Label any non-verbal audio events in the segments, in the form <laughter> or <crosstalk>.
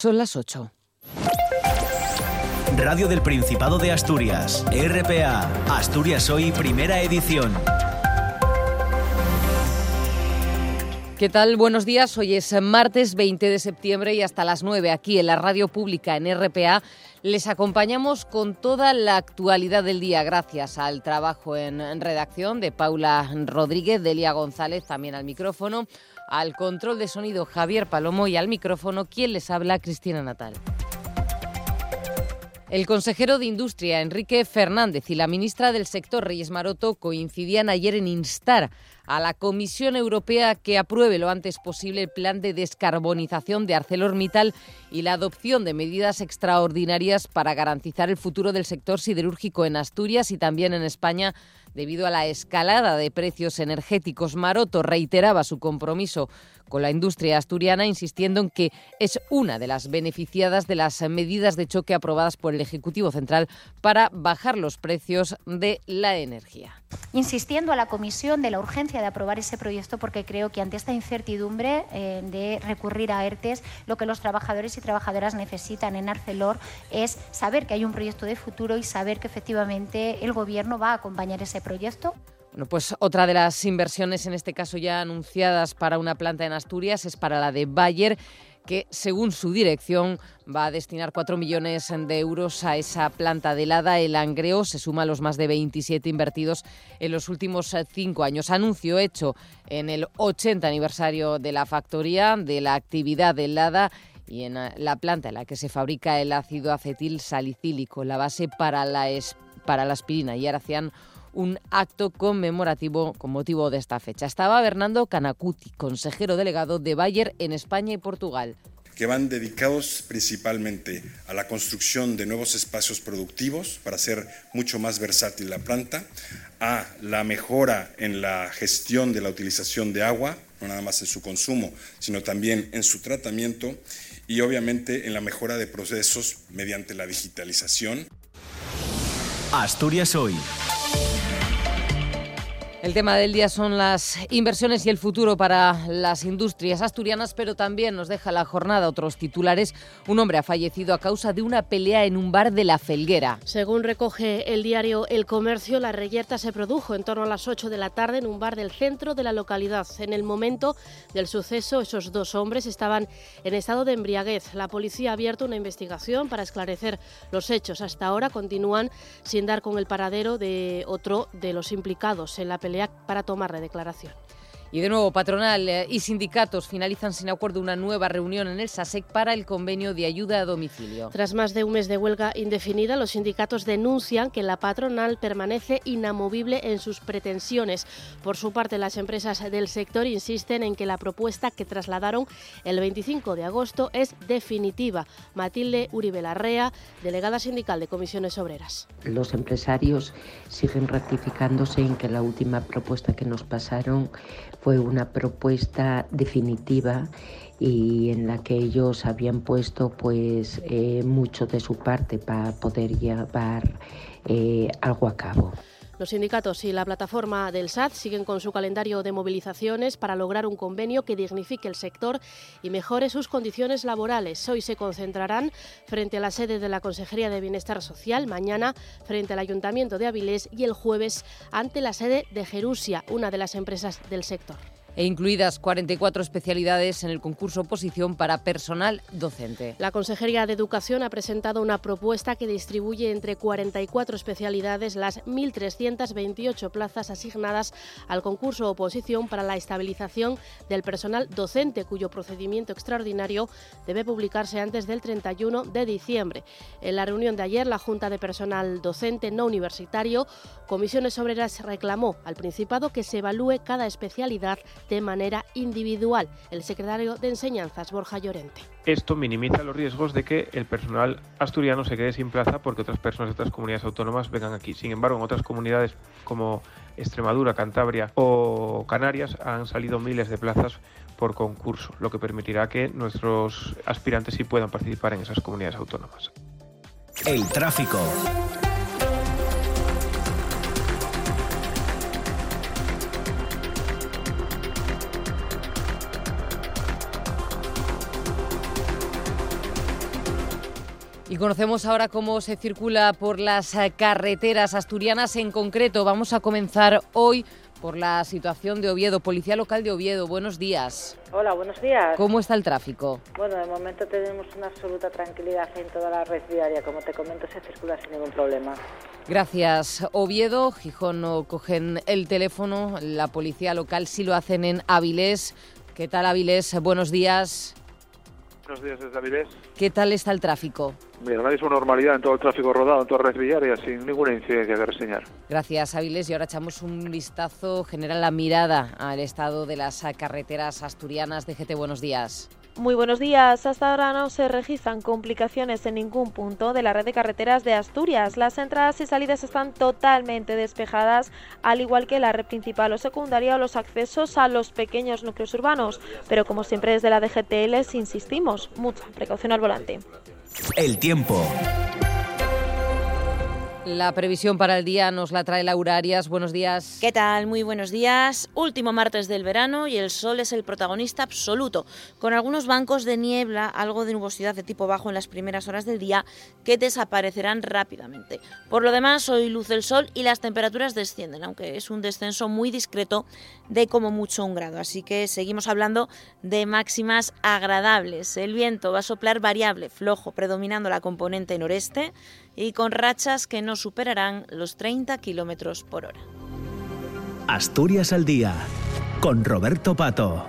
Son las 8. Radio del Principado de Asturias, RPA, Asturias Hoy, primera edición. ¿Qué tal? Buenos días. Hoy es martes 20 de septiembre y hasta las 9 aquí en la radio pública en RPA les acompañamos con toda la actualidad del día gracias al trabajo en redacción de Paula Rodríguez, Delia González también al micrófono, al control de sonido Javier Palomo y al micrófono quien les habla Cristina Natal. El consejero de Industria, Enrique Fernández, y la ministra del Sector, Reyes Maroto, coincidían ayer en instar a la Comisión Europea que apruebe lo antes posible el plan de descarbonización de ArcelorMittal y la adopción de medidas extraordinarias para garantizar el futuro del sector siderúrgico en Asturias y también en España debido a la escalada de precios energéticos. Maroto reiteraba su compromiso con la industria asturiana, insistiendo en que es una de las beneficiadas de las medidas de choque aprobadas por el Ejecutivo Central para bajar los precios de la energía. Insistiendo a la Comisión de la urgencia de aprobar ese proyecto porque creo que ante esta incertidumbre eh, de recurrir a ERTES, lo que los trabajadores y trabajadoras necesitan en Arcelor es saber que hay un proyecto de futuro y saber que efectivamente el Gobierno va a acompañar ese proyecto. Bueno, pues otra de las inversiones, en este caso ya anunciadas para una planta en Asturias, es para la de Bayer que según su dirección va a destinar 4 millones de euros a esa planta de helada. El Angreo se suma a los más de 27 invertidos en los últimos cinco años. Anuncio hecho en el 80 aniversario de la factoría de la actividad de helada y en la planta en la que se fabrica el ácido acetil salicílico, la base para la, para la aspirina. Y hacían un acto conmemorativo con motivo de esta fecha. Estaba Bernardo Canacuti, consejero delegado de Bayer en España y Portugal que van dedicados principalmente a la construcción de nuevos espacios productivos para hacer mucho más versátil la planta, a la mejora en la gestión de la utilización de agua, no nada más en su consumo, sino también en su tratamiento y obviamente en la mejora de procesos mediante la digitalización. Asturias hoy. El tema del día son las inversiones y el futuro para las industrias asturianas, pero también nos deja la jornada otros titulares. Un hombre ha fallecido a causa de una pelea en un bar de La Felguera. Según recoge el diario El Comercio, la reyerta se produjo en torno a las 8 de la tarde en un bar del centro de la localidad. En el momento del suceso, esos dos hombres estaban en estado de embriaguez. La policía ha abierto una investigación para esclarecer los hechos. Hasta ahora continúan sin dar con el paradero de otro de los implicados en la pelea para tomar la declaración. Y de nuevo, patronal eh, y sindicatos finalizan sin acuerdo una nueva reunión en el SASEC para el convenio de ayuda a domicilio. Tras más de un mes de huelga indefinida, los sindicatos denuncian que la patronal permanece inamovible en sus pretensiones. Por su parte, las empresas del sector insisten en que la propuesta que trasladaron el 25 de agosto es definitiva. Matilde Uribe Larrea, delegada sindical de Comisiones Obreras. Los empresarios siguen ratificándose en que la última propuesta que nos pasaron fue una propuesta definitiva y en la que ellos habían puesto pues eh, mucho de su parte para poder llevar eh, algo a cabo. Los sindicatos y la plataforma del SAT siguen con su calendario de movilizaciones para lograr un convenio que dignifique el sector y mejore sus condiciones laborales. Hoy se concentrarán frente a la sede de la Consejería de Bienestar Social, mañana frente al Ayuntamiento de Avilés y el jueves ante la sede de Jerusia, una de las empresas del sector e incluidas 44 especialidades en el concurso oposición para personal docente. La Consejería de Educación ha presentado una propuesta que distribuye entre 44 especialidades las 1.328 plazas asignadas al concurso oposición para la estabilización del personal docente, cuyo procedimiento extraordinario debe publicarse antes del 31 de diciembre. En la reunión de ayer, la Junta de Personal Docente No Universitario, Comisiones Obreras reclamó al Principado que se evalúe cada especialidad de manera individual. El secretario de Enseñanzas, Borja Llorente. Esto minimiza los riesgos de que el personal asturiano se quede sin plaza porque otras personas de otras comunidades autónomas vengan aquí. Sin embargo, en otras comunidades como Extremadura, Cantabria o Canarias han salido miles de plazas por concurso, lo que permitirá que nuestros aspirantes sí puedan participar en esas comunidades autónomas. El tráfico. Y conocemos ahora cómo se circula por las eh, carreteras asturianas en concreto. Vamos a comenzar hoy por la situación de Oviedo, Policía Local de Oviedo. Buenos días. Hola, buenos días. ¿Cómo está el tráfico? Bueno, de momento tenemos una absoluta tranquilidad en toda la red viaria. Como te comento, se circula sin ningún problema. Gracias, Oviedo. Gijón no cogen el teléfono. La policía local sí lo hacen en Avilés. ¿Qué tal, Avilés? Buenos días. Buenos días desde Avilés. ¿Qué tal está el tráfico? Mira, no mismo normalidad en todo el tráfico rodado, en toda red viaria, sin ninguna incidencia que reseñar. Gracias, Avilés. Y ahora echamos un vistazo, general la mirada al estado de las carreteras asturianas. DGT, buenos días. Muy buenos días. Hasta ahora no se registran complicaciones en ningún punto de la red de carreteras de Asturias. Las entradas y salidas están totalmente despejadas, al igual que la red principal o secundaria o los accesos a los pequeños núcleos urbanos. Pero como siempre desde la DGT les insistimos, mucha precaución al volante. El tiempo. La previsión para el día nos la trae Laura Arias. Buenos días. ¿Qué tal? Muy buenos días. Último martes del verano y el sol es el protagonista absoluto, con algunos bancos de niebla, algo de nubosidad de tipo bajo en las primeras horas del día que desaparecerán rápidamente. Por lo demás, hoy luce el sol y las temperaturas descienden, aunque es un descenso muy discreto de como mucho un grado. Así que seguimos hablando de máximas agradables. El viento va a soplar variable, flojo, predominando la componente noreste y con rachas que no superarán los 30 kilómetros por hora. Asturias al día, con Roberto Pato.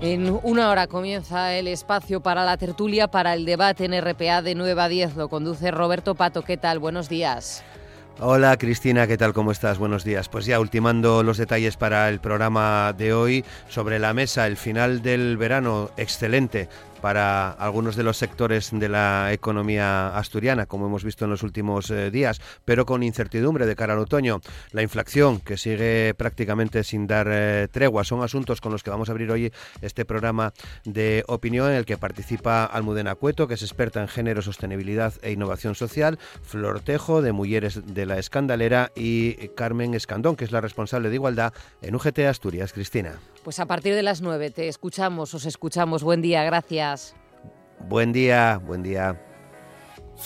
En una hora comienza el espacio para la tertulia, para el debate en RPA de 9 a 10. Lo conduce Roberto Pato. ¿Qué tal? Buenos días. Hola Cristina, ¿qué tal? ¿Cómo estás? Buenos días. Pues ya ultimando los detalles para el programa de hoy, sobre la mesa el final del verano excelente para algunos de los sectores de la economía asturiana, como hemos visto en los últimos eh, días, pero con incertidumbre de cara al otoño. La inflación, que sigue prácticamente sin dar eh, tregua, son asuntos con los que vamos a abrir hoy este programa de opinión en el que participa Almudena Cueto, que es experta en género, sostenibilidad e innovación social, Flor Tejo, de Mujeres de la Escandalera, y Carmen Escandón, que es la responsable de igualdad en UGT Asturias. Cristina. Pues a partir de las 9 te escuchamos, os escuchamos. Buen día, gracias. Buen día, buen día.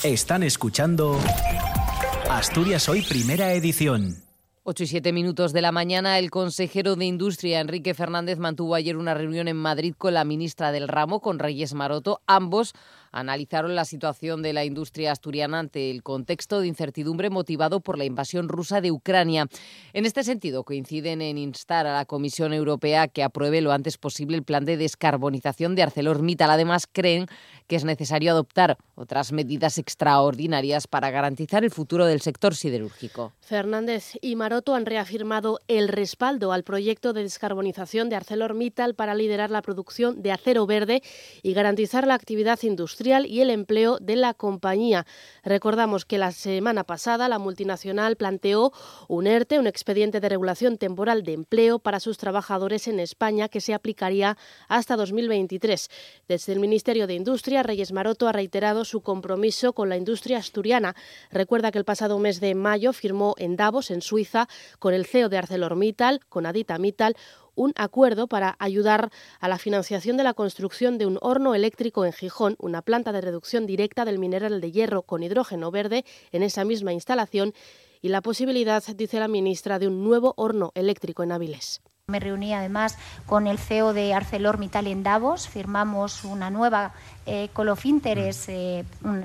Están escuchando Asturias Hoy Primera Edición. 8 y 7 minutos de la mañana, el consejero de Industria, Enrique Fernández, mantuvo ayer una reunión en Madrid con la ministra del ramo, con Reyes Maroto. Ambos analizaron la situación de la industria asturiana ante el contexto de incertidumbre motivado por la invasión rusa de Ucrania. En este sentido, coinciden en instar a la Comisión Europea que apruebe lo antes posible el plan de descarbonización de ArcelorMittal. Además, creen que es necesario adoptar otras medidas extraordinarias para garantizar el futuro del sector siderúrgico. Fernández y Maroto han reafirmado el respaldo al proyecto de descarbonización de ArcelorMittal para liderar la producción de acero verde y garantizar la actividad industrial y el empleo de la compañía. Recordamos que la semana pasada la multinacional planteó un ERTE, un expediente de regulación temporal de empleo para sus trabajadores en España que se aplicaría hasta 2023. Desde el Ministerio de Industria, Reyes Maroto ha reiterado su compromiso con la industria asturiana. Recuerda que el pasado mes de mayo firmó en Davos, en Suiza, con el CEO de ArcelorMittal, con Adita Mittal, un acuerdo para ayudar a la financiación de la construcción de un horno eléctrico en Gijón, una planta de reducción directa del mineral de hierro con hidrógeno verde en esa misma instalación y la posibilidad, dice la ministra, de un nuevo horno eléctrico en Avilés. Me reuní además con el CEO de ArcelorMittal en Davos, firmamos una nueva eh, Call of Interest eh,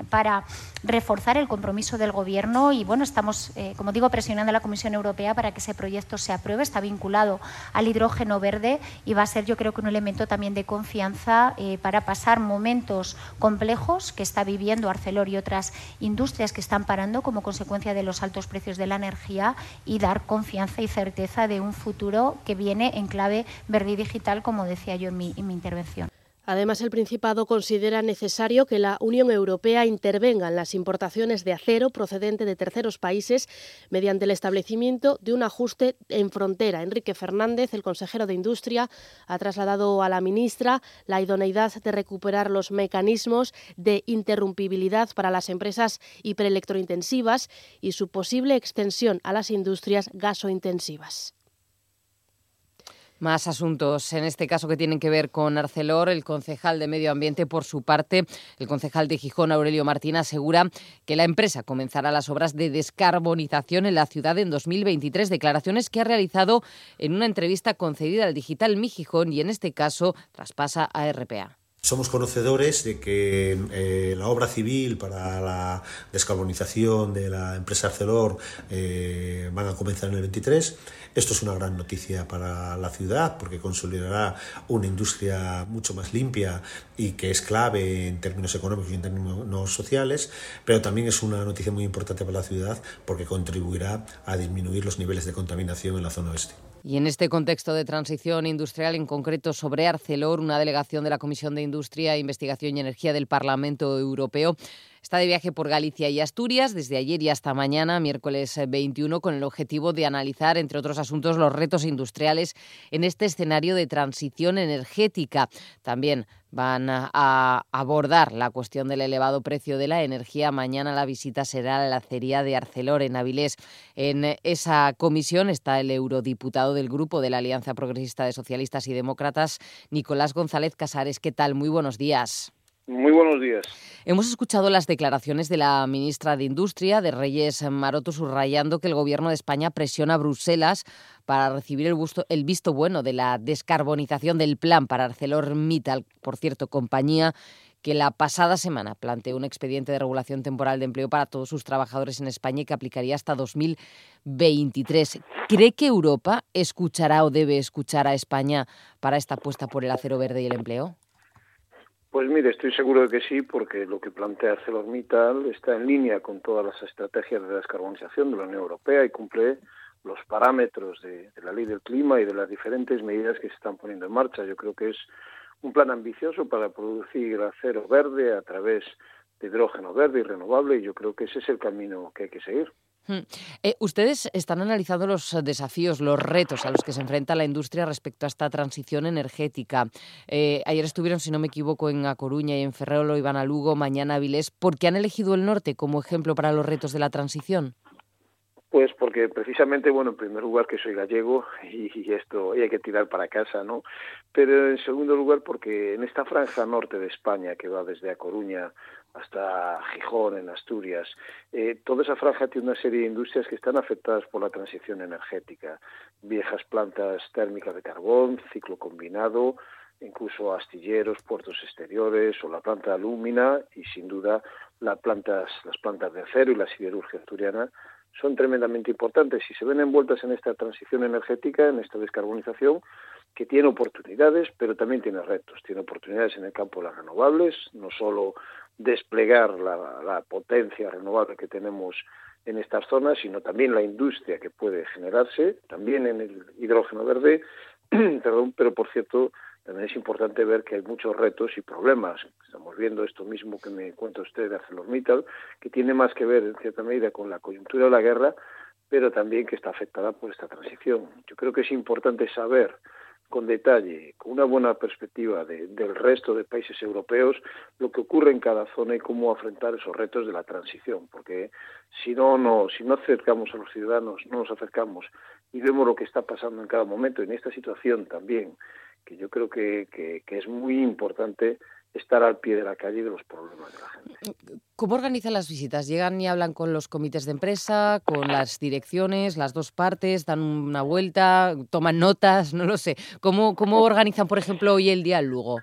para reforzar el compromiso del Gobierno y bueno, estamos, eh, como digo, presionando a la Comisión Europea para que ese proyecto se apruebe. Está vinculado al hidrógeno verde y va a ser, yo creo que un elemento también de confianza eh, para pasar momentos complejos que está viviendo Arcelor y otras industrias que están parando como consecuencia de los altos precios de la energía y dar confianza y certeza de un futuro que viene en clave verde y digital, como decía yo en mi, en mi intervención. Además, el Principado considera necesario que la Unión Europea intervenga en las importaciones de acero procedente de terceros países mediante el establecimiento de un ajuste en frontera. Enrique Fernández, el consejero de Industria, ha trasladado a la ministra la idoneidad de recuperar los mecanismos de interrumpibilidad para las empresas hiperelectrointensivas y su posible extensión a las industrias gasointensivas. Más asuntos, en este caso que tienen que ver con Arcelor. El concejal de Medio Ambiente, por su parte, el concejal de Gijón, Aurelio Martín, asegura que la empresa comenzará las obras de descarbonización en la ciudad en 2023. Declaraciones que ha realizado en una entrevista concedida al digital Mi Gijón y en este caso traspasa a RPA. Somos conocedores de que eh, la obra civil para la descarbonización de la empresa Arcelor eh, van a comenzar en el 23. Esto es una gran noticia para la ciudad porque consolidará una industria mucho más limpia y que es clave en términos económicos y en términos sociales, pero también es una noticia muy importante para la ciudad porque contribuirá a disminuir los niveles de contaminación en la zona oeste. Y en este contexto de transición industrial, en concreto sobre Arcelor, una delegación de la Comisión de Industria, Investigación y Energía del Parlamento Europeo Está de viaje por Galicia y Asturias desde ayer y hasta mañana, miércoles 21, con el objetivo de analizar, entre otros asuntos, los retos industriales en este escenario de transición energética. También van a abordar la cuestión del elevado precio de la energía. Mañana la visita será a la acería de Arcelor en Avilés. En esa comisión está el eurodiputado del grupo de la Alianza Progresista de Socialistas y Demócratas, Nicolás González Casares. ¿Qué tal? Muy buenos días. Muy buenos días. Hemos escuchado las declaraciones de la ministra de Industria, de Reyes Maroto, subrayando que el Gobierno de España presiona a Bruselas para recibir el, el visto bueno de la descarbonización del plan para ArcelorMittal, por cierto, compañía que la pasada semana planteó un expediente de regulación temporal de empleo para todos sus trabajadores en España y que aplicaría hasta 2023. ¿Cree que Europa escuchará o debe escuchar a España para esta apuesta por el acero verde y el empleo? Pues mire, estoy seguro de que sí, porque lo que plantea ArcelorMittal está en línea con todas las estrategias de descarbonización de la Unión Europea y cumple los parámetros de, la ley del clima y de las diferentes medidas que se están poniendo en marcha. Yo creo que es un plan ambicioso para producir acero verde a través de hidrógeno verde y renovable y yo creo que ese es el camino que hay que seguir. Eh, ustedes están analizando los desafíos, los retos a los que se enfrenta la industria respecto a esta transición energética. Eh, ayer estuvieron, si no me equivoco, en A Coruña y en Ferrolo, iban a Lugo, mañana a Vilés. ¿Por qué han elegido el norte como ejemplo para los retos de la transición? Pues porque precisamente, bueno, en primer lugar que soy gallego y, esto hay que tirar para casa, ¿no? Pero en segundo lugar porque en esta franja norte de España que va desde A Coruña hasta Gijón, en Asturias. Eh, toda esa franja tiene una serie de industrias que están afectadas por la transición energética. Viejas plantas térmicas de carbón, ciclo combinado, incluso astilleros, puertos exteriores o la planta de alúmina y sin duda las plantas, las plantas de acero y la siderurgia asturiana son tremendamente importantes y se ven envueltas en esta transición energética, en esta descarbonización, que tiene oportunidades, pero también tiene retos. Tiene oportunidades en el campo de las renovables, no solo desplegar la, potencia renovable que tenemos en estas zonas, sino también la industria que puede generarse, también en el hidrógeno verde, <clears throat> perdón, pero por cierto, también es importante ver que hay muchos retos y problemas. Estamos viendo esto mismo que me cuenta usted de ArcelorMittal, que tiene más que ver en cierta medida con la coyuntura de la guerra, pero también que está afectada por esta transición. Yo creo que es importante saber con detalle, con una buena perspectiva del resto de países europeos, lo que ocurre en cada zona y cómo afrontar esos retos de la transición, porque si no, no, si no acercamos a los ciudadanos, no nos acercamos y vemos lo que está pasando en cada momento, en esta situación también, que yo creo que es muy importante estar al pie de la calle de los problemas de la gente. ¿Cómo organizan las visitas? ¿Llegan y hablan con los comités de empresa, con las direcciones, las dos partes, dan una vuelta, toman notas? No lo sé. ¿Cómo, cómo organizan, por ejemplo, hoy el día en Lugo?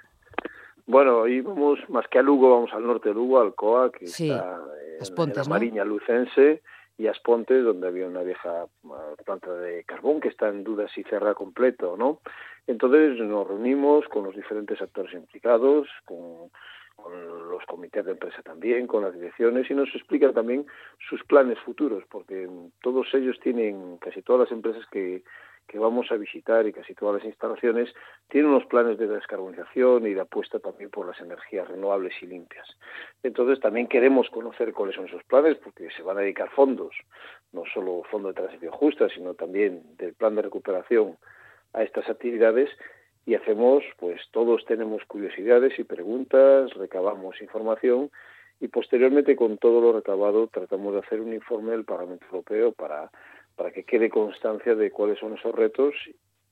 Bueno, hoy vamos, más que a Lugo, vamos al norte de Lugo, al COA, que está en, la Mariña Lucense, y a Aspontes, donde había una vieja ah, planta de carbón que está en duda si cerra completo no. Entonces nos reunimos con los diferentes actores implicados, con, los comités de empresa también, con las direcciones y nos explican también sus planes futuros, porque todos ellos tienen, casi todas las empresas que, que vamos a visitar y casi todas las instalaciones tienen unos planes de descarbonización y de apuesta también por las energías renovables y limpias. Entonces también queremos conocer cuáles son esos planes porque se van a dedicar fondos, no solo fondo de transición justa, sino también del plan de recuperación a estas actividades y hacemos, pues todos tenemos curiosidades y preguntas, recabamos información y posteriormente con todo lo recabado tratamos de hacer un informe del Parlamento Europeo para, para que quede constancia de cuáles son esos retos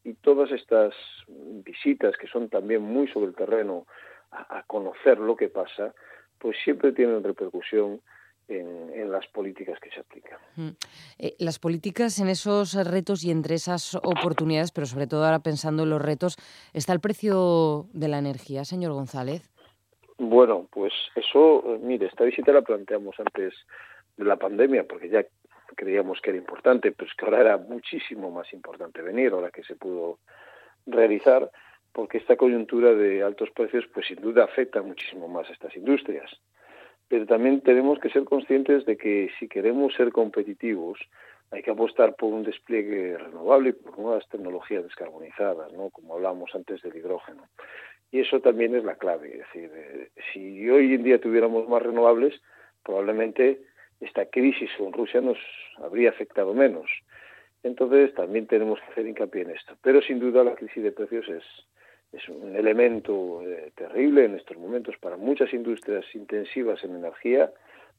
y todas estas visitas que son también muy sobre el terreno a, conocer lo que pasa, pues siempre tienen repercusión en, las políticas que se aplican. Mm. Eh, las políticas en esos retos y entre esas oportunidades, pero sobre todo ahora pensando en los retos, ¿está el precio de la energía, señor González? Bueno, pues eso, eh, mire, esta visita la planteamos antes de la pandemia, porque ya creíamos que era importante, pero es que ahora era muchísimo más importante venir, ahora que se pudo realizar, porque esta coyuntura de altos precios, pues sin duda afecta muchísimo más a estas industrias. Pero también tenemos que ser conscientes de que si queremos ser competitivos, hay que apostar por un despliegue renovable y por nuevas tecnologías descarbonizadas, ¿no? como hablábamos antes del hidrógeno. Y eso también es la clave. Es decir, eh, si hoy en día tuviéramos más renovables, probablemente esta crisis con Rusia nos habría afectado menos. Entonces también tenemos que hacer hincapié en esto. Pero sin duda la crisis de precios es, es un elemento eh, terrible en estos momentos para muchas industrias intensivas en energía,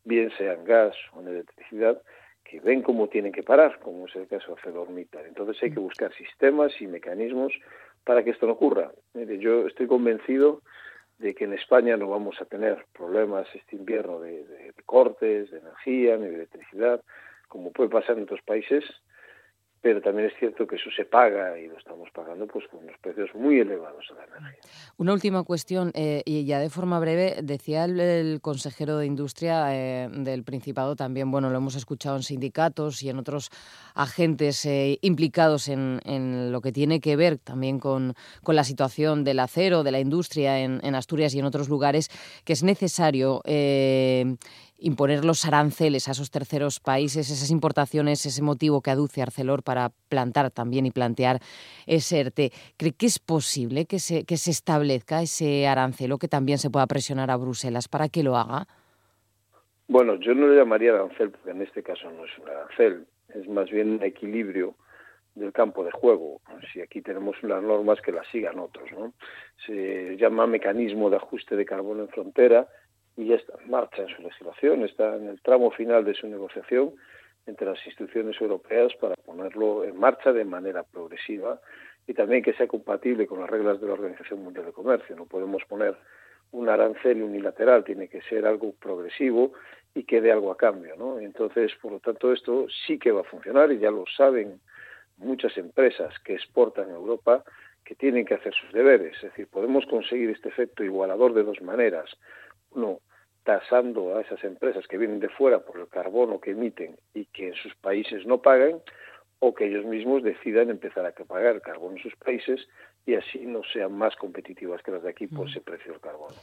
bien sean gas o en electricidad, que ven cómo tienen que parar, como es el caso de ArcelorMittal. Entonces hay que buscar sistemas y mecanismos para que esto no ocurra. Yo estoy convencido de que en España no vamos a tener problemas este invierno de, de cortes de energía ni de electricidad, como puede pasar en otros países, pero también es cierto que eso se paga y lo estamos pagando pues con unos precios muy elevados a la energía. Una última cuestión, eh, y ya de forma breve, decía el, consejero de Industria eh, del Principado también, bueno, lo hemos escuchado en sindicatos y en otros agentes eh, implicados en, en, lo que tiene que ver también con, con, la situación del acero, de la industria en, en, Asturias y en otros lugares, que es necesario imponer los aranceles a esos terceros países, esas importaciones, ese motivo que aduce Arcelor para plantar también y plantear ese ERTE. ¿Cree que es posible que se, que se establezca ese arancelo que también se pueda presionar a Bruselas para que lo haga? Bueno, yo no le llamaría arancel porque en este caso no es un arancel, es más bien un equilibrio del campo de juego. Si aquí tenemos unas normas que las sigan otros, ¿no? Se llama mecanismo de ajuste de carbono en frontera y ya está en marcha en su legislación, está en el tramo final de su negociación entre las instituciones europeas para ponerlo en marcha de manera progresiva y también que sea compatible con las reglas de la Organización Mundial de Comercio. No podemos poner un arancel unilateral, tiene que ser algo progresivo y que dé algo a cambio. ¿no? Entonces, por lo tanto, esto sí que va a funcionar y ya lo saben muchas empresas que exportan a Europa que tienen que hacer sus deberes. Es decir, podemos conseguir este efecto igualador de dos maneras uno tasando a esas empresas que vienen de fuera por el carbono que emiten y que en sus países no pagan, o que ellos mismos decidan empezar a pagar el carbono en sus países y así no sean más competitivas que las de aquí por ese precio del carbono.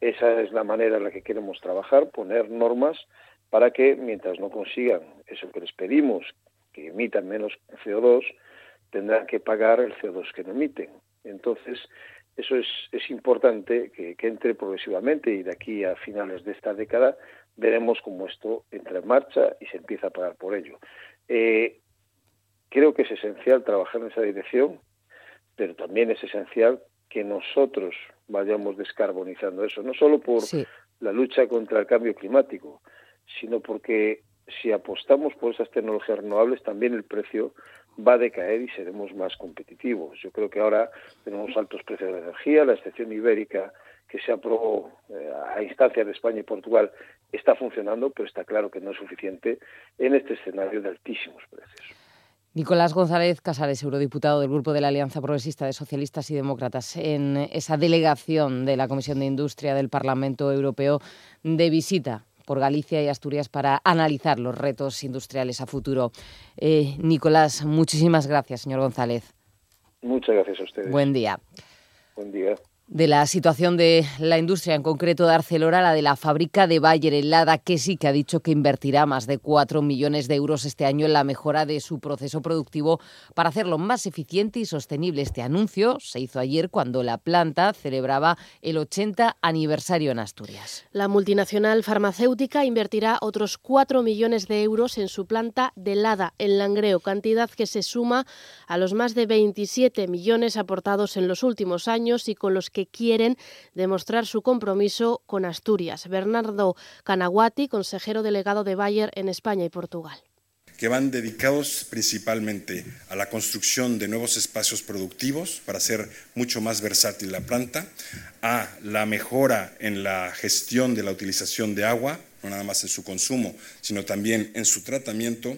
Esa es la manera en la que queremos trabajar, poner normas para que mientras no consigan eso que les pedimos, que emitan menos CO2, tendrán que pagar el CO2 que no emiten. Entonces, eso es, es importante que, entre progresivamente y de aquí a finales de esta década veremos cómo esto entra en marcha y se empieza a pagar por ello. Eh, creo que es esencial trabajar en esa dirección, pero también es esencial que nosotros vayamos descarbonizando eso, no solo por la lucha contra el cambio climático, sino porque si apostamos por esas tecnologías renovables, también el precio va a decaer y seremos más competitivos. Yo creo que ahora tenemos altos precios de energía, la excepción ibérica que se aprobó eh, a instancias de España y Portugal está funcionando, pero está claro que no es suficiente en este escenario de altísimos precios. Nicolás González Casares, eurodiputado del Grupo de la Alianza Progresista de Socialistas y Demócratas, en esa delegación de la Comisión de Industria del Parlamento Europeo de visita por Galicia y Asturias para analizar los retos industriales a futuro. Eh, Nicolás, muchísimas gracias, señor González. Muchas gracias a ustedes. Buen día. Buen día de la situación de la industria, en concreto de Arcelora, la de la fábrica de Bayer helada, que sí que ha dicho que invertirá más de 4 millones de euros este año en la mejora de su proceso productivo para hacerlo más eficiente y sostenible. Este anuncio se hizo ayer cuando la planta celebraba el 80 aniversario en Asturias. La multinacional farmacéutica invertirá otros 4 millones de euros en su planta de helada en Langreo, cantidad que se suma a los más de 27 millones aportados en los últimos años y con los que quieren demostrar su compromiso con Asturias. Bernardo Canaguati, consejero delegado de Bayer en España y Portugal. que van dedicados principalmente a la construcción de nuevos espacios productivos para hacer mucho más versátil la planta, a la mejora en la gestión de la utilización de agua, no nada más en su consumo, sino también en su tratamiento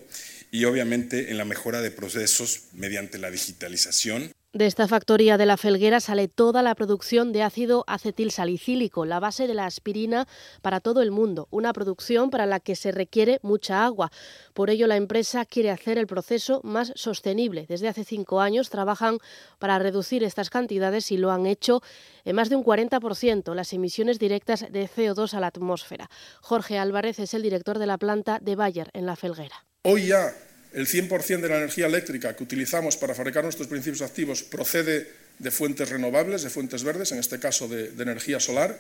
y obviamente en la mejora de procesos mediante la digitalización. De esta factoría de la Felguera sale toda la producción de ácido acetilsalicílico, la base de la aspirina para todo el mundo, una producción para la que se requiere mucha agua. Por ello, la empresa quiere hacer el proceso más sostenible. Desde hace cinco años trabajan para reducir estas cantidades y lo han hecho en más de un 40% las emisiones directas de CO2 a la atmósfera. Jorge Álvarez es el director de la planta de Bayer en la Felguera. Hoy ya el 100% de la energía eléctrica que utilizamos para fabricar nuestros principios activos procede de fuentes renovables, de fuentes verdes, en este caso de, de, energía solar.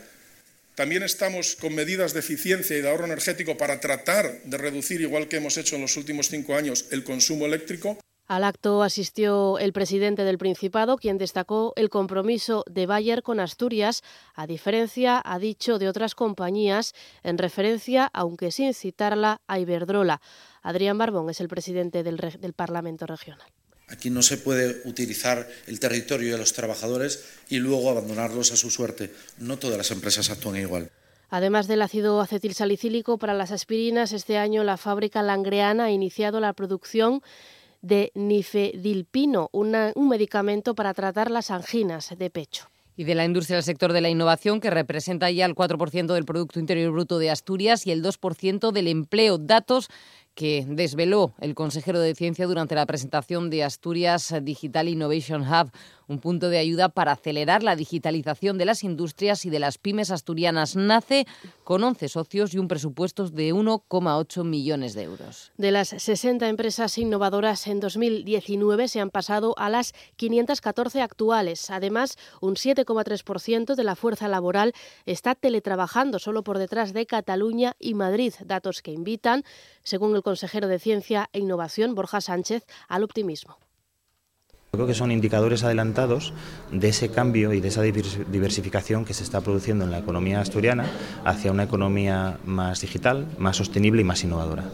También estamos con medidas de eficiencia y de ahorro energético para tratar de reducir, igual que hemos hecho en los últimos cinco años, el consumo eléctrico. Al acto asistió el presidente del Principado, quien destacó el compromiso de Bayer con Asturias, a diferencia, ha dicho, de otras compañías, en referencia, aunque sin citarla, a Iberdrola. Adrián Barbón es el presidente del, del Parlamento Regional. Aquí no se puede utilizar el territorio de los trabajadores y luego abandonarlos a su suerte. No todas las empresas actúan igual. Además del ácido acetilsalicílico para las aspirinas, este año la fábrica Langreana ha iniciado la producción de nifedilpino, un medicamento para tratar las anginas de pecho y de la industria del sector de la innovación, que representa ya el 4% del Producto Interior Bruto de Asturias y el 2% del empleo. Datos que desveló el consejero de Ciencia durante la presentación de Asturias Digital Innovation Hub, un punto de ayuda para acelerar la digitalización de las industrias y de las pymes asturianas. Nace con 11 socios y un presupuesto de 1,8 millones de euros. De las 60 empresas innovadoras en 2019 se han pasado a las 514 actuales. Además, un 7,3% de la fuerza laboral está teletrabajando solo por detrás de Cataluña y Madrid, datos que invitan, según el consejero de Ciencia e Innovación, Borja Sánchez, al optimismo. Creo que son indicadores adelantados de ese cambio y de esa diversificación que se está produciendo en la economía asturiana hacia una economía más digital, más sostenible y más innovadora.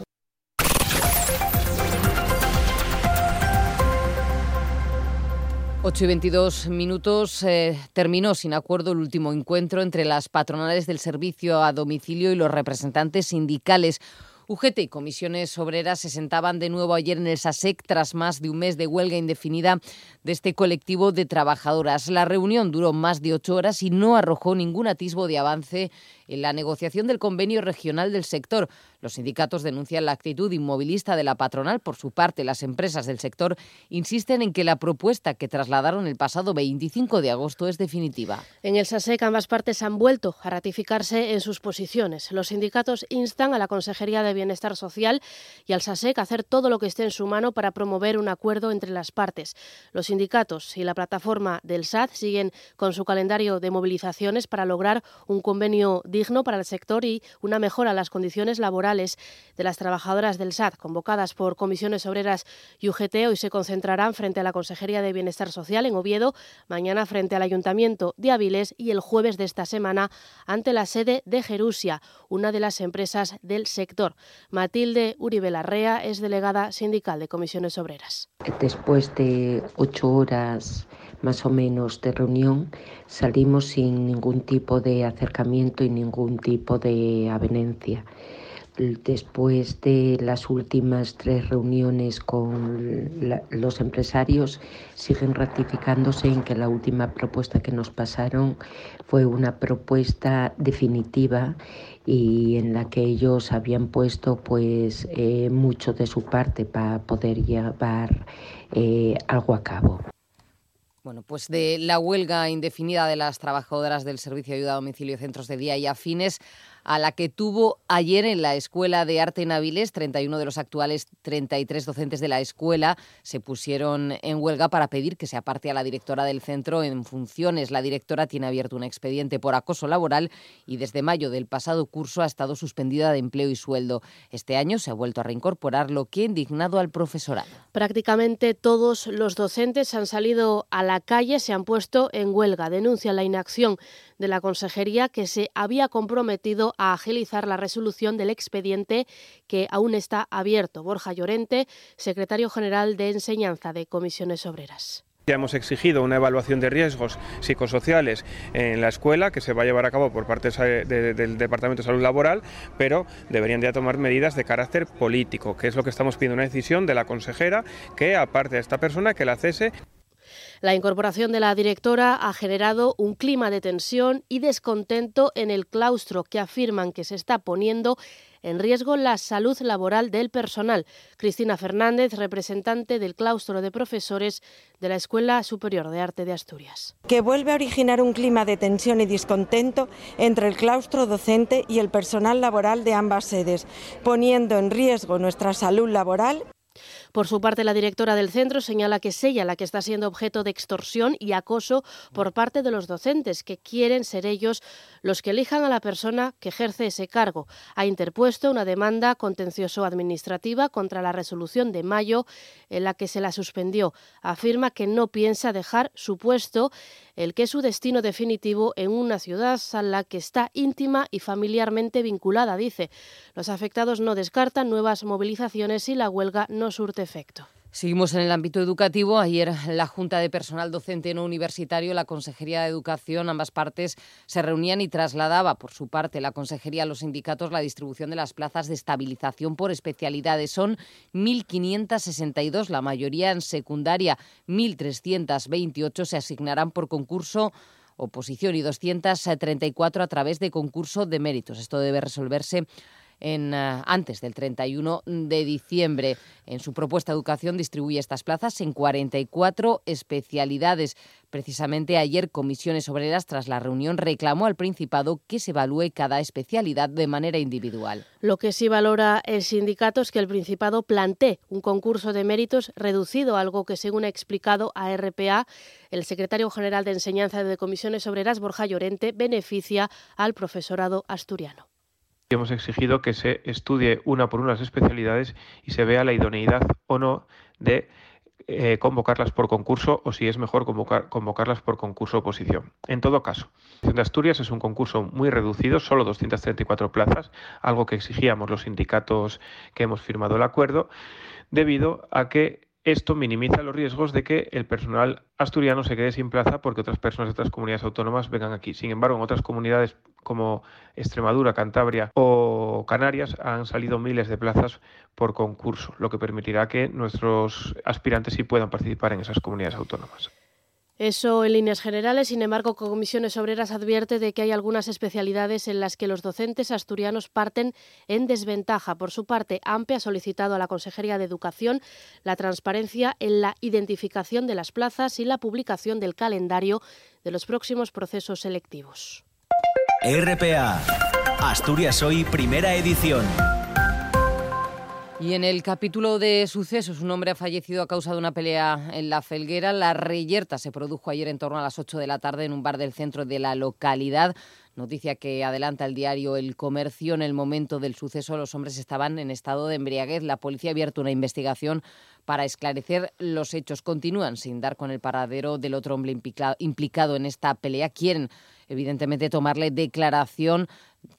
Ocho y 22 minutos eh, terminó sin acuerdo el último encuentro entre las patronales del servicio a domicilio y los representantes sindicales. UGT y comisiones obreras se sentaban de nuevo ayer en el SASEC tras más de un mes de huelga indefinida de este colectivo de trabajadoras. La reunión duró más de ocho horas y no arrojó ningún atisbo de avance en la negociación del convenio regional del sector. Los sindicatos denuncian la actitud inmovilista de la patronal. Por su parte, las empresas del sector insisten en que la propuesta que trasladaron el pasado 25 de agosto es definitiva. En el SASEC ambas partes han vuelto a ratificarse en sus posiciones. Los sindicatos instan a la Consejería de Bienestar Social y al SASEC a hacer todo lo que esté en su mano para promover un acuerdo entre las partes. Los sindicatos y la plataforma del SAT siguen con su calendario de movilizaciones para lograr un convenio digno para el sector y una mejora en las condiciones laborales de las trabajadoras del SAT, convocadas por comisiones obreras y UGT. Hoy se concentrarán frente a la Consejería de Bienestar Social en Oviedo, mañana frente al Ayuntamiento de Avilés y el jueves de esta semana ante la sede de Jerusia, una de las empresas del sector. Matilde Uribe Larrea es delegada sindical de comisiones obreras. Después de ocho horas más o menos de reunión, salimos sin ningún tipo de acercamiento y ningún tipo de avenencia. Después de las últimas tres reuniones con los empresarios, siguen ratificándose en que la última propuesta que nos pasaron fue una propuesta definitiva y en la que ellos habían puesto pues eh, mucho de su parte para poder llevar eh, algo a cabo. Bueno, pues de la huelga indefinida de las trabajadoras del Servicio de Ayuda a Domicilio Centros de Día y Afines a la que tuvo ayer en la Escuela de Arte en Avilés. 31 de los actuales 33 docentes de la escuela se pusieron en huelga para pedir que se aparte a la directora del centro en funciones. La directora tiene abierto un expediente por acoso laboral y desde mayo del pasado curso ha estado suspendida de empleo y sueldo. Este año se ha vuelto a reincorporar, lo que ha indignado al profesorado. Prácticamente todos los docentes han salido a la calle, se han puesto en huelga. Denuncia la inacción de la consejería que se había comprometido a agilizar la resolución del expediente que aún está abierto. Borja Llorente, secretario general de Enseñanza de Comisiones Obreras. Ya hemos exigido una evaluación de riesgos psicosociales en la escuela que se va a llevar a cabo por parte del Departamento de Salud Laboral, pero deberían ya tomar medidas de carácter político, que es lo que estamos pidiendo una decisión de la consejera que aparte de esta persona que la cese. La incorporación de la directora ha generado un clima de tensión y descontento en el claustro que afirman que se está poniendo en riesgo la salud laboral del personal. Cristina Fernández, representante del claustro de profesores de la Escuela Superior de Arte de Asturias. Que vuelve a originar un clima de tensión y descontento entre el claustro docente y el personal laboral de ambas sedes, poniendo en riesgo nuestra salud laboral por su parte, la directora del centro señala que es ella la que está siendo objeto de extorsión y acoso por parte de los docentes, que quieren ser ellos los que elijan a la persona que ejerce ese cargo. Ha interpuesto una demanda contencioso-administrativa contra la resolución de mayo en la que se la suspendió. Afirma que no piensa dejar su puesto, el que es su destino definitivo en una ciudad a la que está íntima y familiarmente vinculada, dice. Los afectados no descartan nuevas movilizaciones y la huelga no surte efecto. Seguimos en el ámbito educativo. Ayer la Junta de Personal Docente No Universitario, la Consejería de Educación, ambas partes se reunían y trasladaba por su parte la Consejería a los sindicatos la distribución de las plazas de estabilización por especialidades. Son 1.562, la mayoría en secundaria, 1.328 se asignarán por concurso oposición y 234 a través de concurso de méritos. Esto debe resolverse eh, antes del 31 de diciembre. En su propuesta de educación distribuye estas plazas en 44 especialidades. Precisamente ayer Comisiones Obreras, tras la reunión, reclamó al Principado que se evalúe cada especialidad de manera individual. Lo que sí valora el sindicato es que el Principado plantee un concurso de méritos reducido, algo que, según ha explicado a RPA, el secretario general de Enseñanza de Comisiones Obreras, Borja Llorente, beneficia al profesorado asturiano. Hemos exigido que se estudie una por una las especialidades y se vea la idoneidad o no de eh, convocarlas por concurso o si es mejor convocar, convocarlas por concurso oposición. En todo caso, de Asturias es un concurso muy reducido, solo 234 plazas, algo que exigíamos los sindicatos que hemos firmado el acuerdo, debido a que esto minimiza los riesgos de que el personal asturiano se quede sin plaza porque otras personas de otras comunidades autónomas vengan aquí. Sin embargo, en otras comunidades como Extremadura, Cantabria o Canarias han salido miles de plazas por concurso, lo que permitirá que nuestros aspirantes sí puedan participar en esas comunidades autónomas. Eso en líneas generales. Sin embargo, Comisiones Obreras advierte de que hay algunas especialidades en las que los docentes asturianos parten en desventaja. Por su parte, AMPE ha solicitado a la Consejería de Educación la transparencia en la identificación de las plazas y la publicación del calendario de los próximos procesos selectivos. RPA. Asturias Hoy, primera edición. Y en el capítulo de sucesos, un hombre ha fallecido a causa de una pelea en la Felguera. La reyerta se produjo ayer en torno a las 8 de la tarde en un bar del centro de la localidad. Noticia que adelanta el diario El Comercio. En el momento del suceso, los hombres estaban en estado de embriaguez. La policía ha abierto una investigación para esclarecer los hechos. Continúan sin dar con el paradero del otro hombre implicado en esta pelea. Quieren, evidentemente, tomarle declaración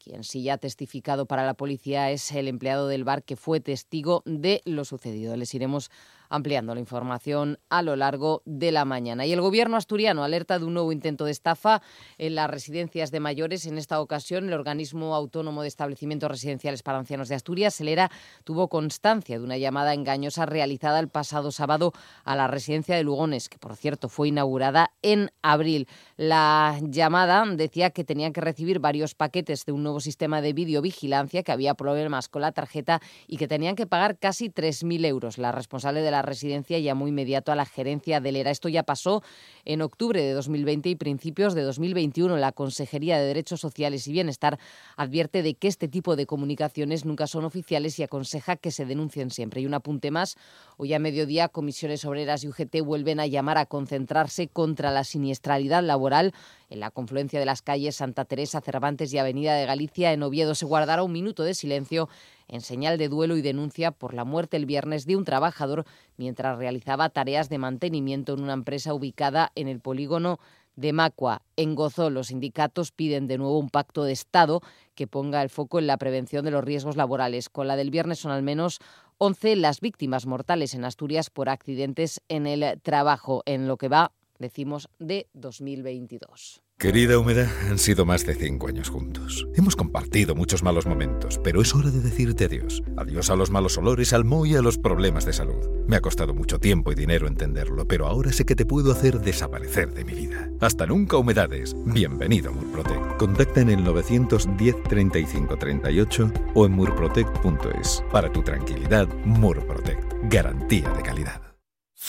quien sí ya ha testificado para la policía es el empleado del bar que fue testigo de lo sucedido. Les iremos ampliando la información a lo largo de la mañana. Y el gobierno asturiano alerta de un nuevo intento de estafa en las residencias de mayores. En esta ocasión, el organismo autónomo de establecimientos residenciales para ancianos de Asturias, Celera, tuvo constancia de una llamada engañosa realizada el pasado sábado a la residencia de Lugones, que por cierto fue inaugurada en abril. La llamada decía que tenían que recibir varios paquetes de un nuevo sistema de videovigilancia, que había problemas con la tarjeta y que tenían que pagar casi 3.000 euros. La responsable de la residencia llamó inmediato a la gerencia del ERA. Esto ya pasó en octubre de 2020 y principios de 2021. La Consejería de Derechos Sociales y Bienestar advierte de que este tipo de comunicaciones nunca son oficiales y aconseja que se denuncien siempre. Y un apunte más, hoy a mediodía comisiones obreras y UGT vuelven a llamar a concentrarse contra la siniestralidad laboral en la confluencia de las calles Santa Teresa, Cervantes y Avenida de Galicia. En Oviedo se guardará un minuto de silencio en señal de duelo y denuncia por la muerte el viernes de un trabajador mientras realizaba tareas de mantenimiento en una empresa ubicada en el polígono de Macua. En Gozo, los sindicatos piden de nuevo un pacto de Estado que ponga el foco en la prevención de los riesgos laborales. Con la del viernes son al menos 11 las víctimas mortales en Asturias por accidentes en el trabajo, en lo que va, decimos, de 2022. Querida Humedad, han sido más de cinco años juntos. Hemos compartido muchos malos momentos, pero es hora de decirte adiós. Adiós a los malos olores, al moho y a los problemas de salud. Me ha costado mucho tiempo y dinero entenderlo, pero ahora sé que te puedo hacer desaparecer de mi vida. Hasta nunca, Humedades. Bienvenido a Murprotect. Contacta en el 910 35 38 o en murprotect.es. Para tu tranquilidad, Murprotect. Garantía de calidad.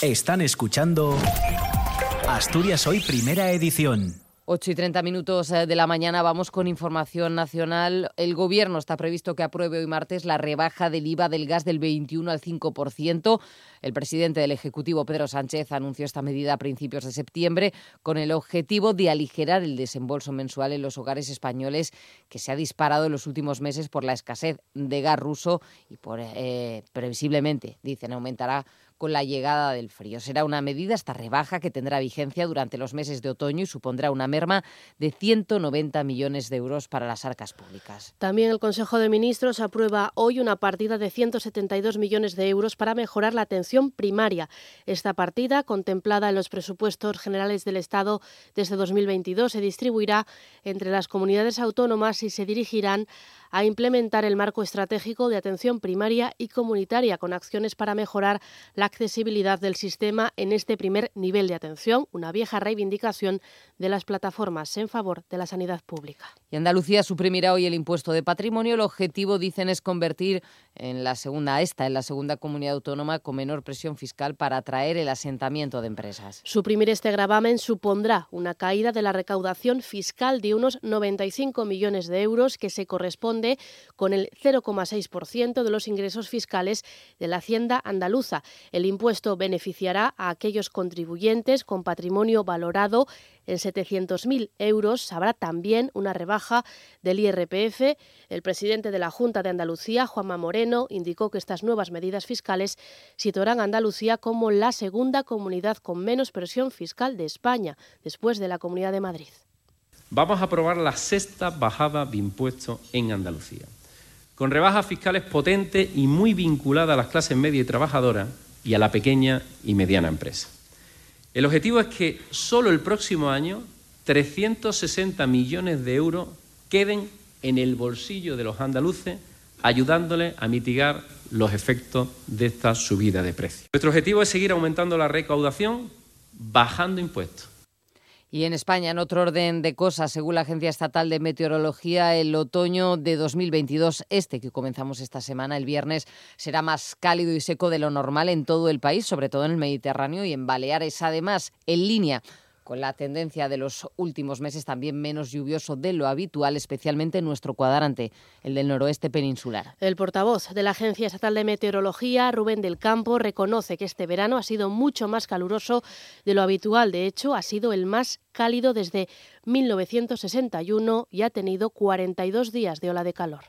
Están escuchando Asturias Hoy Primera Edición. 8 y 30 minutos eh, de la mañana vamos con información nacional. El Gobierno está previsto que apruebe hoy martes la rebaja del IVA del gas del 21 al 5%. El presidente del Ejecutivo, Pedro Sánchez, anunció esta medida a principios de septiembre con el objetivo de aligerar el desembolso mensual en los hogares españoles que se ha disparado en los últimos meses por la escasez de gas ruso y por eh, previsiblemente, dicen, aumentará con la llegada del frío. Será una medida, esta rebaja, que tendrá vigencia durante los meses de otoño y supondrá una merma de 190 millones de euros para las arcas públicas. También el Consejo de Ministros aprueba hoy una partida de 172 millones de euros para mejorar la atención primaria. Esta partida, contemplada en los presupuestos generales del Estado desde 2022, se distribuirá entre las comunidades autónomas y se dirigirán a implementar el marco estratégico de atención primaria y comunitaria con acciones para mejorar la accesibilidad del sistema en este primer nivel de atención, una vieja reivindicación de las plataformas en favor de la sanidad pública. Y Andalucía suprimirá hoy el impuesto de patrimonio. El objetivo, dicen, es convertir en la segunda esta, en la segunda comunidad autónoma con menor presión fiscal para atraer el asentamiento de empresas. Suprimir este gravamen supondrá una caída de la recaudación fiscal de unos 95 millones de euros que se corresponde con el 0,6% de los ingresos fiscales de la Hacienda andaluza. El impuesto beneficiará a aquellos contribuyentes con patrimonio valorado en 700.000 euros. Habrá también una rebaja del IRPF. El presidente de la Junta de Andalucía, Juanma Moreno, indicó que estas nuevas medidas fiscales situarán a Andalucía como la segunda comunidad con menos presión fiscal de España, después de la Comunidad de Madrid. Vamos a aprobar la sexta bajada de impuestos en Andalucía, con rebajas fiscales potentes y muy vinculadas a las clases media y trabajadoras y a la pequeña y mediana empresa. El objetivo es que solo el próximo año 360 millones de euros queden en el bolsillo de los andaluces, ayudándoles a mitigar los efectos de esta subida de precios. Nuestro objetivo es seguir aumentando la recaudación bajando impuestos. Y en España, en otro orden de cosas, según la Agencia Estatal de Meteorología, el otoño de 2022, este que comenzamos esta semana, el viernes, será más cálido y seco de lo normal en todo el país, sobre todo en el Mediterráneo y en Baleares. Además, en línea con la tendencia de los últimos meses también menos lluvioso de lo habitual, especialmente en nuestro cuadrante, el del noroeste peninsular. El portavoz de la Agencia Estatal de Meteorología, Rubén del Campo, reconoce que este verano ha sido mucho más caluroso de lo habitual. De hecho, ha sido el más cálido desde 1961 y ha tenido 42 días de ola de calor.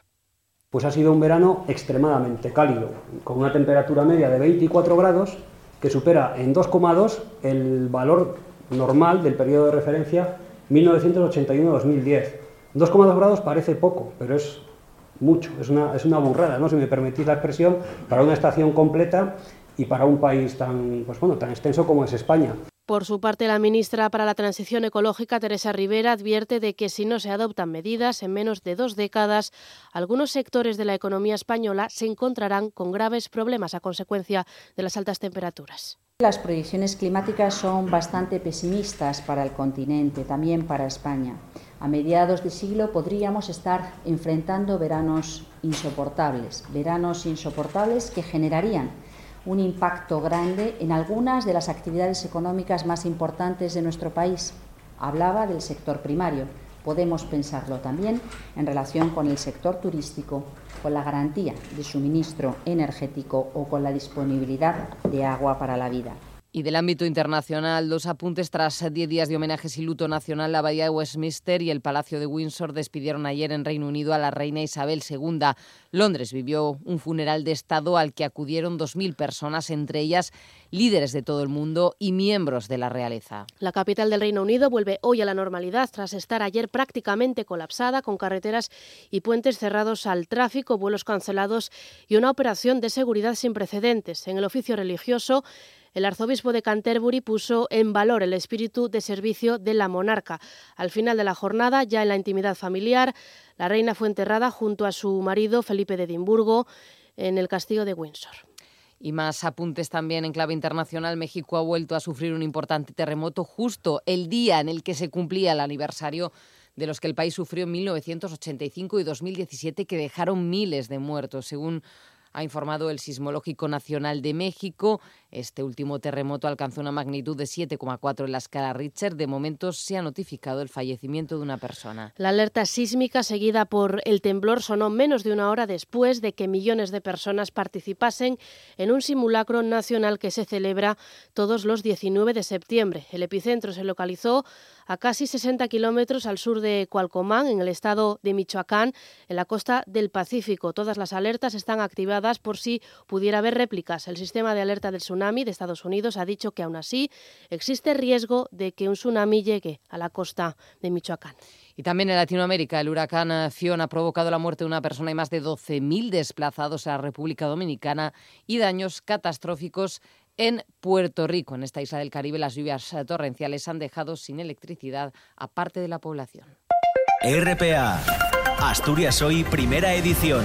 Pues ha sido un verano extremadamente cálido, con una temperatura media de 24 grados que supera en 2,2 el valor normal del periodo de referencia 1981-2010. 2,2 grados parece poco, pero es mucho, es una, es una burrada, ¿no? si me permitís la expresión, para una estación completa y para un país tan, pues bueno, tan extenso como es España. Por su parte, la ministra para la Transición Ecológica, Teresa Rivera, advierte de que si no se adoptan medidas en menos de dos décadas, algunos sectores de la economía española se encontrarán con graves problemas a consecuencia de las altas temperaturas. Las proyecciones climáticas son bastante pesimistas para el continente, también para España. A mediados de siglo podríamos estar enfrentando veranos insoportables, veranos insoportables que generarían un impacto grande en algunas de las actividades económicas más importantes de nuestro país. Hablaba del sector primario. Podemos pensarlo también en relación con el sector turístico, con la garantía de suministro energético o con la disponibilidad de agua para la vida. Y del ámbito internacional, dos apuntes tras 10 días de homenajes y luto nacional, la Bahía de Westminster y el Palacio de Windsor despidieron ayer en Reino Unido a la reina Isabel II. Londres vivió un funeral de Estado al que acudieron 2.000 personas, entre ellas líderes de todo el mundo y miembros de la realeza. La capital del Reino Unido vuelve hoy a la normalidad tras estar ayer prácticamente colapsada, con carreteras y puentes cerrados al tráfico, vuelos cancelados y una operación de seguridad sin precedentes. En el oficio religioso, el arzobispo de Canterbury puso en valor el espíritu de servicio de la monarca. Al final de la jornada, ya en la intimidad familiar, la reina fue enterrada junto a su marido Felipe de Edimburgo en el castillo de Windsor. Y más apuntes también en clave internacional. México ha vuelto a sufrir un importante terremoto justo el día en el que se cumplía el aniversario de los que el país sufrió en 1985 y 2017 que dejaron miles de muertos, según ha informado el Sismológico Nacional de México. Este último terremoto alcanzó una magnitud de 7,4 en la escala Richter. De momento se ha notificado el fallecimiento de una persona. La alerta sísmica seguida por el temblor sonó menos de una hora después de que millones de personas participasen en un simulacro nacional que se celebra todos los 19 de septiembre. El epicentro se localizó a casi 60 kilómetros al sur de Cualcomán, en el estado de Michoacán, en la costa del Pacífico. Todas las alertas están activadas por si pudiera haber réplicas. El sistema de alerta del tsunami de Estados Unidos ha dicho que aún así existe riesgo de que un tsunami llegue a la costa de Michoacán. Y también en Latinoamérica, el huracán Fiona ha provocado la muerte de una persona y más de 12.000 desplazados a la República Dominicana y daños catastróficos en Puerto Rico. En esta isla del Caribe, las lluvias torrenciales han dejado sin electricidad a parte de la población. RPA, Asturias Hoy, primera edición.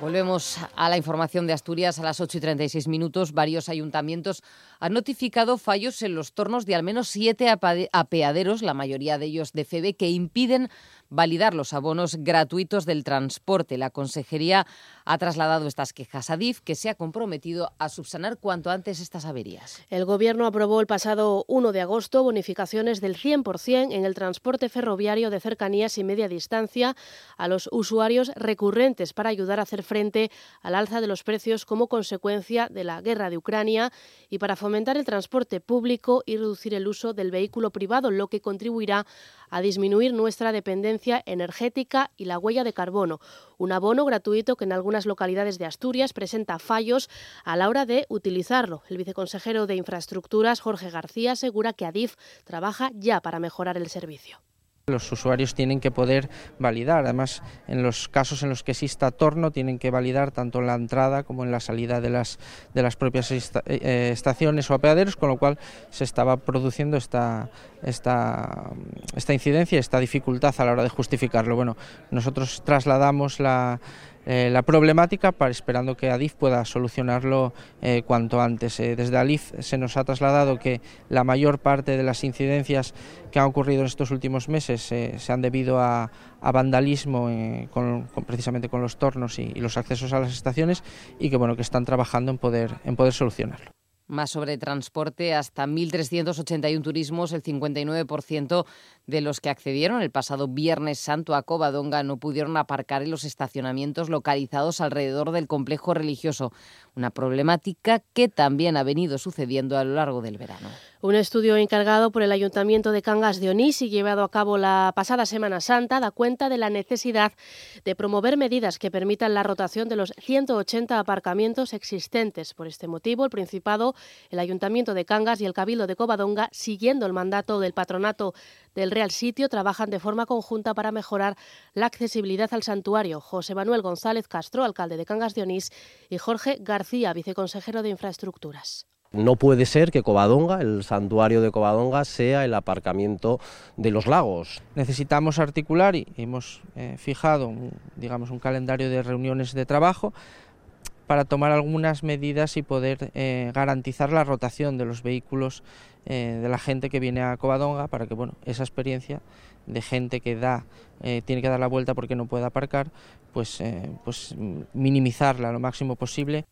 Volvemos a la información de Asturias a las 8 y 36 minutos. Varios ayuntamientos han notificado fallos en los tornos de al menos siete apeaderos, la mayoría de ellos de FEBE, que impiden validar los abonos gratuitos del transporte. La Consejería ha trasladado estas quejas a DIF, que se ha comprometido a subsanar cuanto antes estas averías. El Gobierno aprobó el pasado 1 de agosto bonificaciones del 100% en el transporte ferroviario de cercanías y media distancia a los usuarios recurrentes para ayudar a hacer frente al alza de los precios como consecuencia de la guerra de Ucrania y para fomentar el transporte público y reducir el uso del vehículo privado, lo que contribuirá a disminuir nuestra dependencia energética y la huella de carbono. Un abono gratuito que en algunas localidades de Asturias presenta fallos a la hora de utilizarlo. El viceconsejero de Infraestructuras, Jorge García, asegura que Adif trabaja ya para mejorar el servicio. Los usuarios tienen que poder validar, además en los casos en los que exista torno tienen que validar tanto en la entrada como en la salida de las, de las propias eh, estaciones o apeaderos, con lo cual se estaba produciendo esta, esta, esta incidencia, esta dificultad a la hora de justificarlo. Bueno, nosotros trasladamos la, eh, la problemática para esperando que Adif pueda solucionarlo eh, cuanto antes. Eh, desde Adif se nos ha trasladado que la mayor parte de las incidencias que han ocurrido en estos últimos meses se han debido a, vandalismo precisamente con los tornos y, y, los accesos a las estaciones y que bueno que están trabajando en poder en poder solucionarlo. Más sobre transporte, hasta 1.381 turismos, el 59% de los que accedieron el pasado Viernes Santo a Covadonga no pudieron aparcar en los estacionamientos localizados alrededor del complejo religioso, una problemática que también ha venido sucediendo a lo largo del verano. Un estudio encargado por el Ayuntamiento de Cangas de Onís y llevado a cabo la pasada Semana Santa da cuenta de la necesidad de promover medidas que permitan la rotación de los 180 aparcamientos existentes. Por este motivo, el Principado, el Ayuntamiento de Cangas y el Cabildo de Covadonga, siguiendo el mandato del patronato del Real Sitio, trabajan de forma conjunta para mejorar la accesibilidad al santuario. José Manuel González Castro, alcalde de Cangas de Onís, y Jorge García, viceconsejero de Infraestructuras. No puede ser que Covadonga, el santuario de Covadonga, sea el aparcamiento de los lagos. Necesitamos articular y hemos eh, fijado, un, digamos, un calendario de reuniones de trabajo para tomar algunas medidas y poder eh, garantizar la rotación de los vehículos eh, de la gente que viene a Covadonga para que bueno esa experiencia de gente que da tiene que dar la vuelta porque no puede aparcar pues pues minimizarla lo máximo posible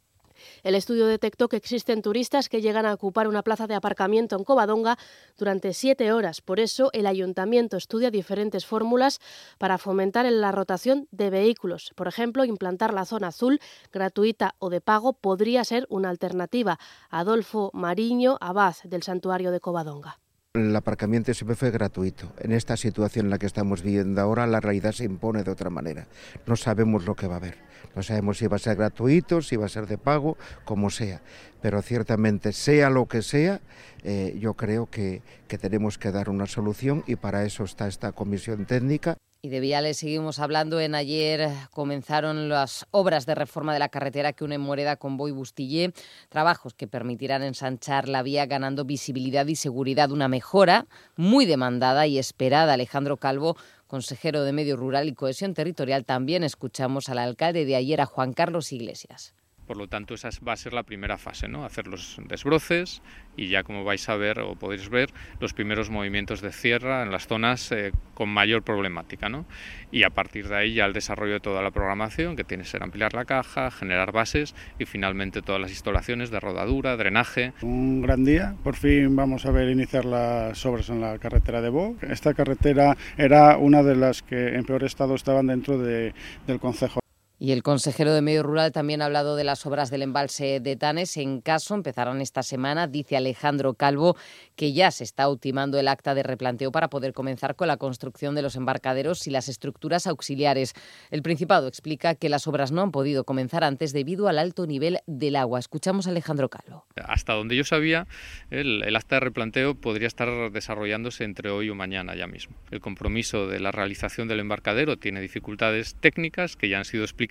El estudio detectó que existen turistas que llegan a ocupar una plaza de aparcamiento en Covadonga durante siete horas. Por eso, el ayuntamiento estudia diferentes fórmulas para fomentar la rotación de vehículos. Por ejemplo, implantar la zona azul gratuita o de pago podría ser una alternativa. Adolfo Mariño, abad del santuario de Covadonga. El aparcamiento siempre fue gratuito. En esta situación en la que estamos viviendo ahora, la realidad se impone de otra manera. No sabemos lo que va a haber. No sabemos si va a ser gratuito, si va a ser de pago, como sea. Pero ciertamente, sea lo que sea, eh, yo creo que, que tenemos que dar una solución y para eso está esta comisión técnica. Y de Viales seguimos hablando. En ayer comenzaron las obras de reforma de la carretera que une Moreda con Boy Bustillé, trabajos que permitirán ensanchar la vía ganando visibilidad y seguridad, una mejora muy demandada y esperada. Alejandro Calvo, consejero de Medio Rural y Cohesión Territorial, también escuchamos al alcalde de ayer, a Juan Carlos Iglesias. Por lo tanto, esa va a ser la primera fase, ¿no? Hacer los desbroces y ya como vais a ver o podéis ver los primeros movimientos de cierra en las zonas eh, con mayor problemática, ¿no? Y a partir de ahí ya el desarrollo de toda la programación, que tiene que ser ampliar la caja, generar bases y finalmente todas las instalaciones de rodadura, drenaje. Un gran día, por fin vamos a ver iniciar las obras en la carretera de Bo. Esta carretera era una de las que en peor estado estaban dentro de, del concejo. Y el consejero de Medio Rural también ha hablado de las obras del embalse de Tanes. En caso, empezarán esta semana, dice Alejandro Calvo, que ya se está ultimando el acta de replanteo para poder comenzar con la construcción de los embarcaderos y las estructuras auxiliares. El Principado explica que las obras no han podido comenzar antes debido al alto nivel del agua. Escuchamos a Alejandro Calvo. Hasta donde yo sabía, el, el acta de replanteo podría estar desarrollándose entre hoy o mañana ya mismo. El compromiso de la realización del embarcadero tiene dificultades técnicas que ya han sido explicadas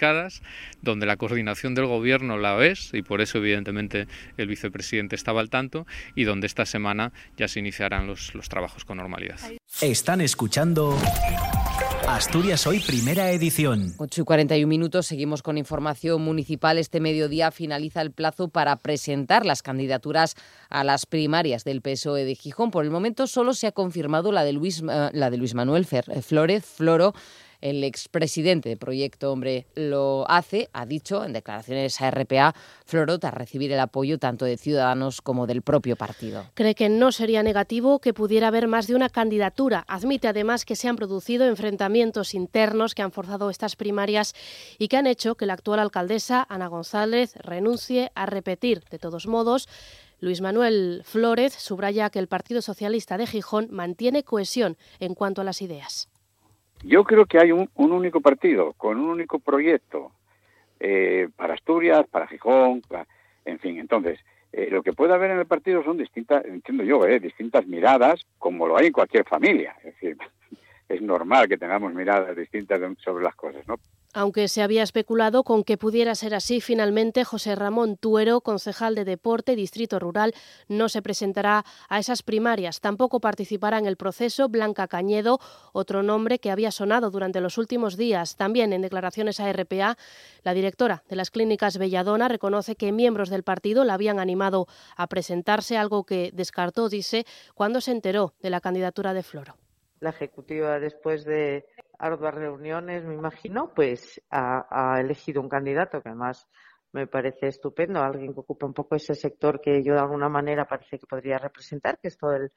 donde la coordinación del gobierno la es y por eso evidentemente el vicepresidente estaba al tanto y donde esta semana ya se iniciarán los, los trabajos con normalidad. Están escuchando Asturias Hoy Primera Edición. 8 y 41 minutos, seguimos con información municipal. Este mediodía finaliza el plazo para presentar las candidaturas a las primarias del PSOE de Gijón. Por el momento solo se ha confirmado la de Luis, uh, la de Luis Manuel Fer, Flores Floro el expresidente de Proyecto Hombre lo hace, ha dicho en declaraciones a RPA, Floro, a recibir el apoyo tanto de Ciudadanos como del propio partido. Cree que no sería negativo que pudiera haber más de una candidatura. Admite además que se han producido enfrentamientos internos que han forzado estas primarias y que han hecho que la actual alcaldesa, Ana González, renuncie a repetir. De todos modos, Luis Manuel Flórez subraya que el Partido Socialista de Gijón mantiene cohesión en cuanto a las ideas. Yo creo que hay un, un único partido, con un único proyecto, eh, para Asturias, para Gijón, para, en fin, entonces, eh, lo que puede haber en el partido son distintas, entiendo yo, eh, distintas miradas, como lo hay en cualquier familia. Es decir, <laughs> es normal que tengamos miradas distintas sobre las cosas, ¿no? Aunque se había especulado con que pudiera ser así, finalmente José Ramón Tuero, concejal de Deporte, Distrito Rural, no se presentará a esas primarias. Tampoco participará en el proceso Blanca Cañedo, otro nombre que había sonado durante los últimos días. También en declaraciones a RPA, la directora de las clínicas Belladona reconoce que miembros del partido la habían animado a presentarse, algo que descartó, dice, cuando se enteró de la candidatura de Floro. La ejecutiva, después de arduas reuniones, me imagino, pues ha, elegido un candidato que además me parece estupendo, alguien que ocupe un poco ese sector que yo de alguna manera parece que podría representar, que es todo el,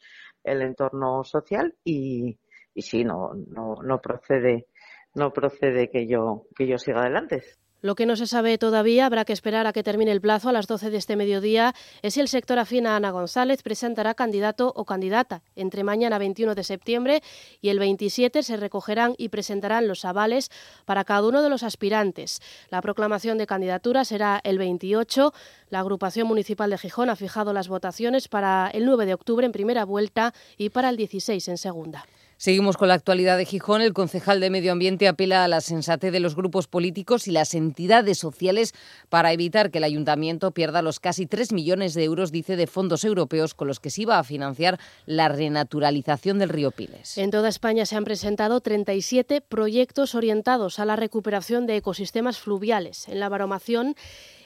el entorno social y, y sí, no, no, no procede, no procede que yo, que yo siga adelante. Lo que no se sabe todavía, habrá que esperar a que termine el plazo a las 12 de este mediodía, es si el sector afín a Ana González presentará candidato o candidata. Entre mañana 21 de septiembre y el 27 se recogerán y presentarán los avales para cada uno de los aspirantes. La proclamación de candidatura será el 28. La agrupación municipal de Gijón ha fijado las votaciones para el 9 de octubre en primera vuelta y para el 16 en segunda. Seguimos con la actualidad de Gijón. El concejal de Medio Ambiente apela a la sensatez de los grupos políticos y las entidades sociales para evitar que el ayuntamiento pierda los casi 3 millones de euros, dice, de fondos europeos con los que se iba a financiar la renaturalización del río Piles. En toda España se han presentado 37 proyectos orientados a la recuperación de ecosistemas fluviales. En la baromación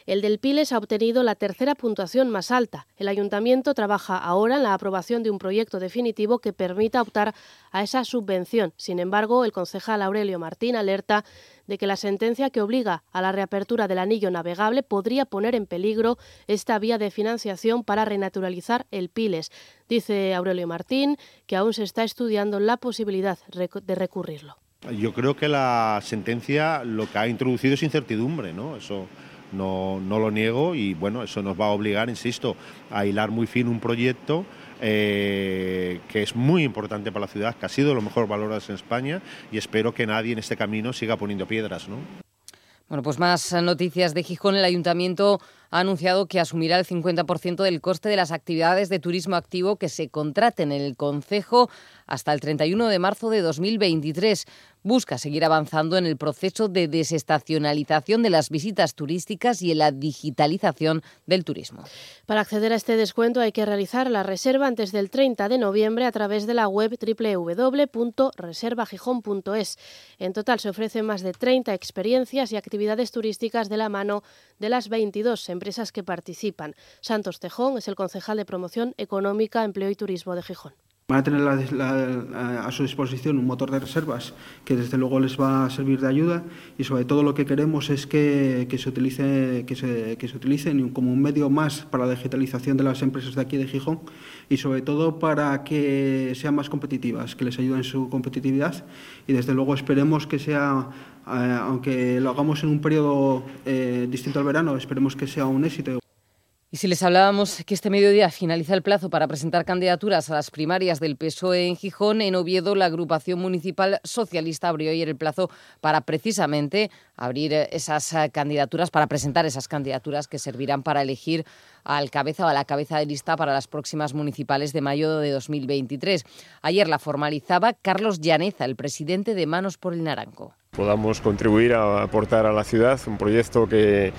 El del Piles ha obtenido la tercera puntuación más alta. El ayuntamiento trabaja ahora en la aprobación de un proyecto definitivo que permita optar a esa subvención. Sin embargo, el concejal Aurelio Martín alerta de que la sentencia que obliga a la reapertura del anillo navegable podría poner en peligro esta vía de financiación para renaturalizar el Piles. Dice Aurelio Martín que aún se está estudiando la posibilidad de recurrirlo. Yo creo que la sentencia lo que ha introducido es incertidumbre, ¿no? Eso no, no lo niego y bueno, eso nos va a obligar, insisto, a hilar muy fino un proyecto eh, que es muy importante para la ciudad, que ha sido lo mejor valorado en España y espero que nadie en este camino siga poniendo piedras. ¿no? Bueno, pues más noticias de Gijón. El ayuntamiento ha anunciado que asumirá el 50% del coste de las actividades de turismo activo que se contraten en el concejo hasta el 31 de marzo de 2023 busca seguir avanzando en el proceso de desestacionalización de las visitas turísticas y en la digitalización del turismo. Para acceder a este descuento hay que realizar la reserva antes del 30 de noviembre a través de la web www.reservagijón.es. En total se ofrecen más de 30 experiencias y actividades turísticas de la mano de las 22 empresas que participan. Santos Tejón es el concejal de Promoción Económica, Empleo y Turismo de Gijón. Van a tener a su disposición un motor de reservas que desde luego les va a servir de ayuda y sobre todo lo que queremos es que, se, utilice, que, se, que utilicen como un medio más para la digitalización de las empresas de aquí de Gijón y sobre todo para que sean más competitivas, que les ayuden en su competitividad y desde luego esperemos que sea, eh, aunque lo hagamos en un periodo eh, distinto al verano, esperemos que sea un éxito. Y si les hablábamos que este mediodía finaliza el plazo para presentar candidaturas a las primarias del PSOE en Gijón, en Oviedo la agrupación municipal socialista abrió ayer el plazo para precisamente abrir esas candidaturas, para presentar esas candidaturas que servirán para elegir al cabeza o a la cabeza de lista para las próximas municipales de mayo de 2023. Ayer la formalizaba Carlos Llaneza, el presidente de Manos por el Naranco. Podamos contribuir a aportar a la ciudad un proyecto que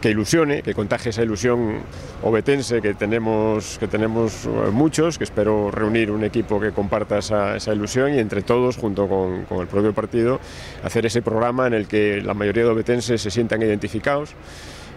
que ilusione, que contagie esa ilusión obetense que tenemos, que tenemos eh, muchos, que espero reunir un equipo que comparta esa, ilusión y entre todos, junto con, con, el propio partido, hacer ese programa en el que la mayoría de obetenses se sientan identificados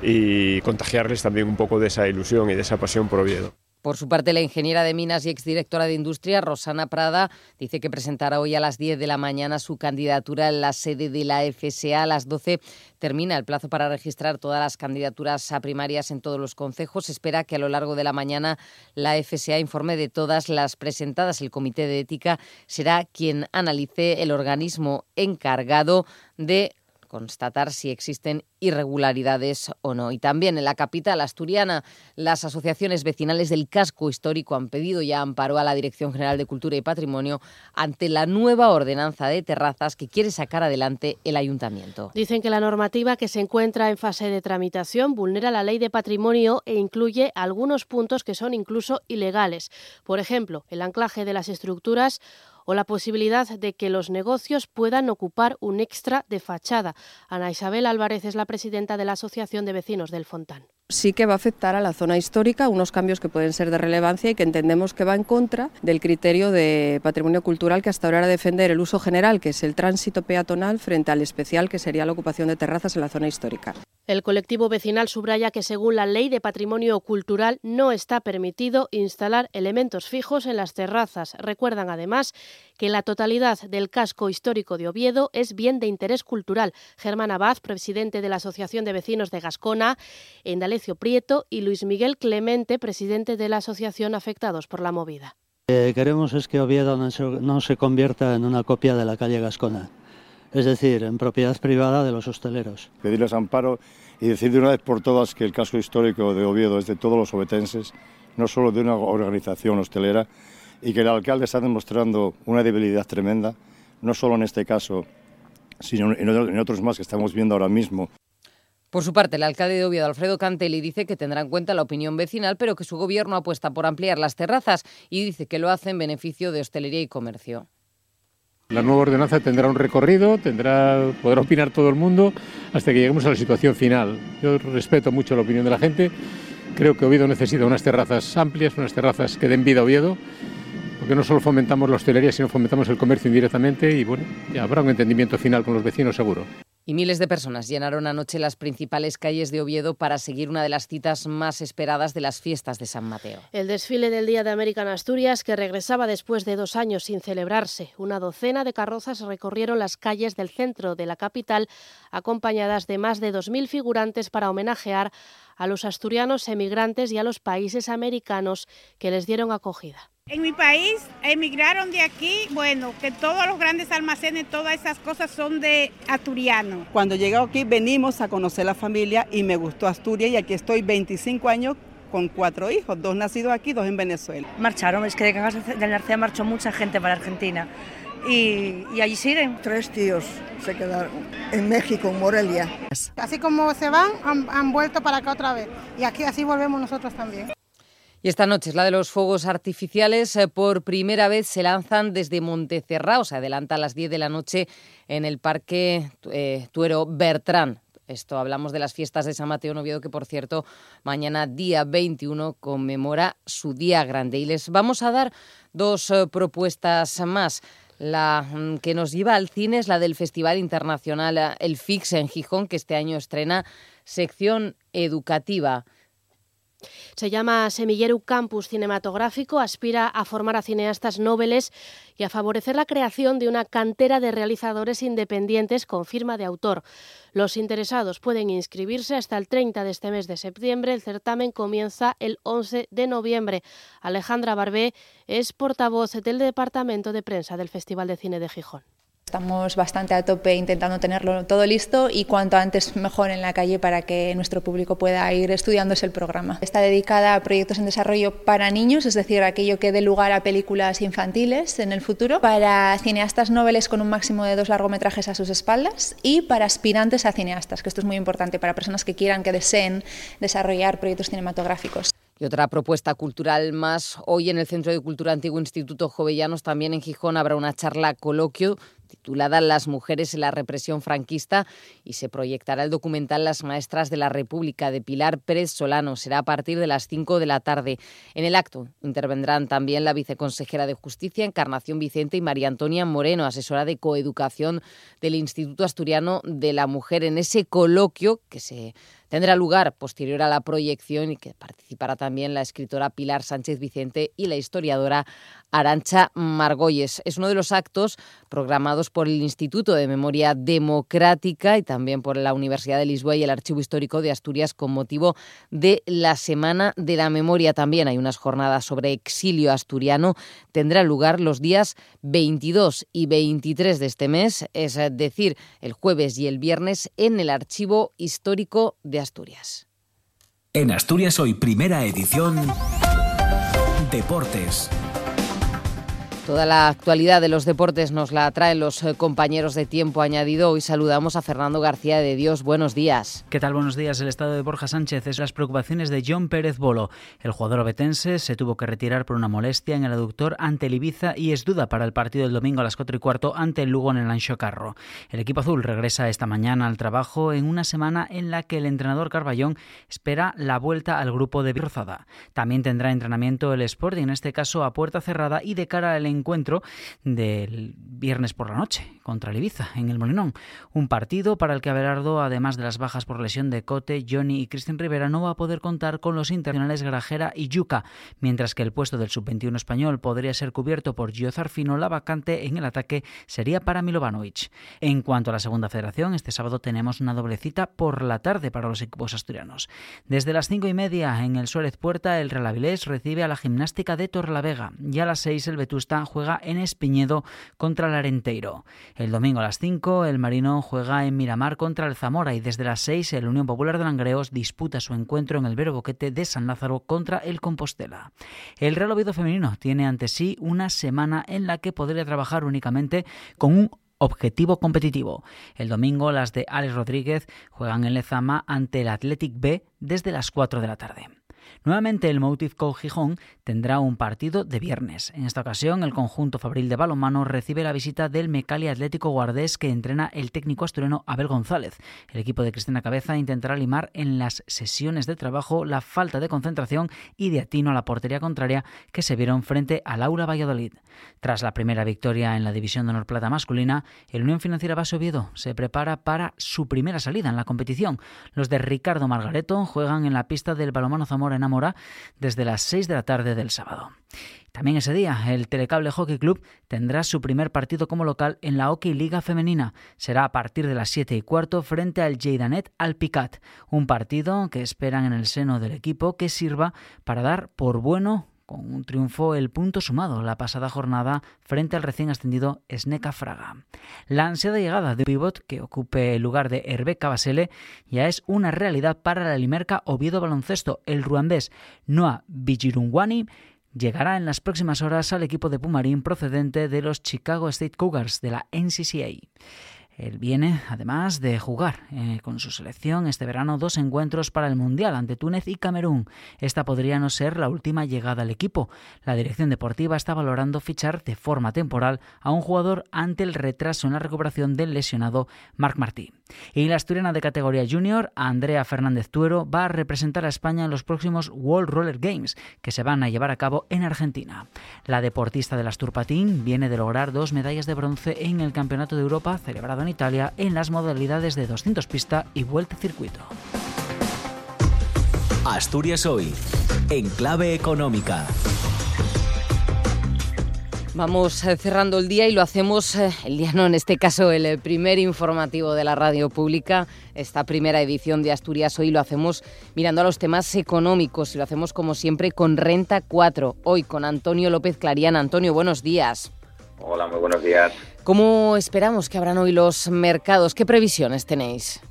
y contagiarles también un poco de esa ilusión y de esa pasión por Oviedo. Por su parte, la ingeniera de Minas y exdirectora de Industria, Rosana Prada, dice que presentará hoy a las 10 de la mañana su candidatura en la sede de la FSA. A las 12 termina el plazo para registrar todas las candidaturas a primarias en todos los concejos. Espera que a lo largo de la mañana la FSA informe de todas las presentadas. El Comité de Ética será quien analice el organismo encargado de constatar si existen irregularidades o no. Y también en la capital asturiana, las asociaciones vecinales del casco histórico han pedido ya amparo a la Dirección General de Cultura y Patrimonio ante la nueva ordenanza de terrazas que quiere sacar adelante el ayuntamiento. Dicen que la normativa que se encuentra en fase de tramitación vulnera la ley de patrimonio e incluye algunos puntos que son incluso ilegales. Por ejemplo, el anclaje de las estructuras o la posibilidad de que los negocios puedan ocupar un extra de fachada. Ana Isabel Álvarez es la presidenta de la Asociación de Vecinos del Fontán sí que va a afectar a la zona histórica, unos cambios que pueden ser de relevancia y que entendemos que va en contra del criterio de patrimonio cultural que hasta ahora era defender el uso general, que es el tránsito peatonal, frente al especial, que sería la ocupación de terrazas en la zona histórica. El colectivo vecinal subraya que según la ley de patrimonio cultural no está permitido instalar elementos fijos en las terrazas. Recuerdan además que la totalidad del casco histórico de Oviedo es bien de interés cultural. Germán Abad, presidente de la Asociación de Vecinos de Gascona, Endalecio Prieto y Luis Miguel Clemente, presidente de la Asociación Afectados por la Movida. Queremos es que Oviedo no se convierta en una copia de la calle Gascona es decir, en propiedad privada de los hosteleros. Pedirles amparo y decir de una vez por todas que el casco histórico de Oviedo es de todos los obetenses, no solo de una organización hostelera, y que el alcalde está demostrando una debilidad tremenda, no solo en este caso, sino en otros más que estamos viendo ahora mismo. Por su parte, el alcalde de Oviedo, Alfredo Cantelli, dice que tendrá en cuenta la opinión vecinal, pero que su gobierno apuesta por ampliar las terrazas y dice que lo hace en beneficio de hostelería y comercio. La nueva ordenanza tendrá un recorrido, tendrá, podrá opinar todo el mundo hasta que lleguemos a la situación final. Yo respeto mucho la opinión de la gente. Creo que Oviedo necesita unas terrazas amplias, unas terrazas que den vida a Oviedo, porque no solo fomentamos la hostelería, sino fomentamos el comercio indirectamente y bueno, ya habrá un entendimiento final con los vecinos seguro. Y miles de personas llenaron anoche las principales calles de Oviedo para seguir una de las citas más esperadas de las fiestas de San Mateo. El desfile del Día de América en Asturias, que regresaba después de dos años sin celebrarse. Una docena de carrozas recorrieron las calles del centro de la capital, acompañadas de más de 2.000 figurantes para homenajear a los asturianos emigrantes y a los países americanos que les dieron acogida. En mi país emigraron de aquí, bueno, que todos los grandes almacenes, todas esas cosas son de asturiano. Cuando llegué aquí venimos a conocer la familia y me gustó Asturias y aquí estoy 25 años con cuatro hijos, dos nacidos aquí, dos en Venezuela. Marcharon, es que de Cagas del Narcea marchó mucha gente para Argentina y, y allí siguen. Tres tíos se quedaron en México, en Morelia. Así como se van, han, han vuelto para acá otra vez y aquí así volvemos nosotros también. Y esta noche es la de los fuegos artificiales. Eh, por primera vez se lanzan desde Montecerrao. Se adelanta a las 10 de la noche en el Parque eh, Tuero Bertrán. Esto hablamos de las fiestas de San Mateo Noviedo, que por cierto, mañana día 21 conmemora su día grande. Y les vamos a dar dos eh, propuestas más. La mm, que nos lleva al cine es la del Festival Internacional El Fix en Gijón, que este año estrena sección educativa. Se llama Semilleru Campus Cinematográfico, aspira a formar a cineastas noveles y a favorecer la creación de una cantera de realizadores independientes con firma de autor. Los interesados pueden inscribirse hasta el 30 de este mes de septiembre. El certamen comienza el 11 de noviembre. Alejandra Barbé es portavoz del Departamento de Prensa del Festival de Cine de Gijón. Estamos bastante a tope intentando tenerlo todo listo y cuanto antes mejor en la calle para que nuestro público pueda ir estudiándose el programa. Está dedicada a proyectos en desarrollo para niños, es decir, aquello que dé lugar a películas infantiles en el futuro, para cineastas noveles con un máximo de dos largometrajes a sus espaldas y para aspirantes a cineastas, que esto es muy importante para personas que quieran, que deseen desarrollar proyectos cinematográficos. Y otra propuesta cultural más. Hoy en el Centro de Cultura Antiguo Instituto Jovellanos, también en Gijón, habrá una charla coloquio titulada Las mujeres en la represión franquista y se proyectará el documental Las maestras de la República de Pilar Pérez Solano. Será a partir de las 5 de la tarde. En el acto intervendrán también la viceconsejera de Justicia, Encarnación Vicente, y María Antonia Moreno, asesora de coeducación del Instituto Asturiano de la Mujer, en ese coloquio que se tendrá lugar posterior a la proyección y que participará también la escritora Pilar Sánchez Vicente y la historiadora Arancha Margolles. Es uno de los actos programados por el Instituto de Memoria Democrática y también por la Universidad de Lisboa y el Archivo Histórico de Asturias con motivo de la Semana de la Memoria. También hay unas jornadas sobre exilio asturiano. Tendrá lugar los días 22 y 23 de este mes, es decir, el jueves y el viernes en el Archivo Histórico de Asturias. En Asturias hoy, primera edición, Deportes. Toda la actualidad de los deportes nos la traen los eh, compañeros de tiempo añadido. Hoy saludamos a Fernando García de Dios. Buenos días. ¿Qué tal? Buenos días. El estado de Borja Sánchez es las preocupaciones de John Pérez Bolo. El jugador obetense se tuvo que retirar por una molestia en el aductor ante el Ibiza y es duda para el partido del domingo a las 4 y cuarto ante el Lugo en el Ancho Carro. El equipo azul regresa esta mañana al trabajo en una semana en la que el entrenador Carballón espera la vuelta al grupo de Birzada. También tendrá entrenamiento el Sporting, en este caso a puerta cerrada y de cara al encuentro del viernes por la noche contra el Ibiza en el Molinón. Un partido para el que Abelardo, además de las bajas por lesión de Cote, Johnny y Cristian Rivera, no va a poder contar con los internacionales Grajera y Yuca, mientras que el puesto del sub-21 español podría ser cubierto por Gio Zarfino, la vacante en el ataque sería para Milovanovic. En cuanto a la segunda federación, este sábado tenemos una doble cita por la tarde para los equipos asturianos. Desde las cinco y media en el Suárez Puerta, el Real Avilés recibe a la gimnástica de Torlavega y a las seis el Vetusta juega en Espiñedo contra el Arenteiro. El domingo a las 5 el Marino juega en Miramar contra el Zamora y desde las 6 el Unión Popular de Langreos disputa su encuentro en el Vero Boquete de San Lázaro contra el Compostela. El Real Oviedo femenino tiene ante sí una semana en la que podría trabajar únicamente con un objetivo competitivo. El domingo las de Alex Rodríguez juegan en Lezama ante el Athletic B desde las 4 de la tarde. Nuevamente el Motive Co Gijón tendrá un partido de viernes. En esta ocasión el conjunto fabril de balonmano recibe la visita del Mecali Atlético Guardés que entrena el técnico asturiano Abel González. El equipo de Cristina Cabeza intentará limar en las sesiones de trabajo la falta de concentración y de atino a la portería contraria que se vieron frente al Aula Valladolid. Tras la primera victoria en la división de Honor Plata masculina, el Unión Financiera Vaso Oviedo se prepara para su primera salida en la competición. Los de Ricardo Margareto juegan en la pista del Balomano Zamora en Amora desde las 6 de la tarde del sábado. También ese día, el Telecable Hockey Club tendrá su primer partido como local en la Hockey Liga Femenina. Será a partir de las 7 y cuarto frente al Jeidanet Alpicat, un partido que esperan en el seno del equipo que sirva para dar por bueno con un triunfo el punto sumado la pasada jornada frente al recién ascendido Sneca Fraga. La ansiada llegada de un pivot que ocupe el lugar de Hervé Cabasele ya es una realidad para la Limerca Oviedo Baloncesto. El ruandés Noah Bijirungwani llegará en las próximas horas al equipo de Pumarín procedente de los Chicago State Cougars de la NCCA. Él viene, además, de jugar eh, con su selección este verano dos encuentros para el Mundial ante Túnez y Camerún. Esta podría no ser la última llegada al equipo. La dirección deportiva está valorando fichar de forma temporal a un jugador ante el retraso en la recuperación del lesionado Marc Martí. Y la asturiana de categoría junior, Andrea Fernández Tuero, va a representar a España en los próximos World Roller Games, que se van a llevar a cabo en Argentina. La deportista del Asturpatín viene de lograr dos medallas de bronce en el Campeonato de Europa celebrado en Italia en las modalidades de 200 pista y vuelta circuito. Asturias hoy, en clave económica. Vamos eh, cerrando el día y lo hacemos, eh, el día no, en este caso el eh, primer informativo de la radio pública, esta primera edición de Asturias hoy lo hacemos mirando a los temas económicos y lo hacemos como siempre con Renta 4, hoy con Antonio López Clariana. Antonio, buenos días. Hola, muy buenos días. ¿Cómo esperamos que abran hoy los mercados? ¿Qué previsiones tenéis?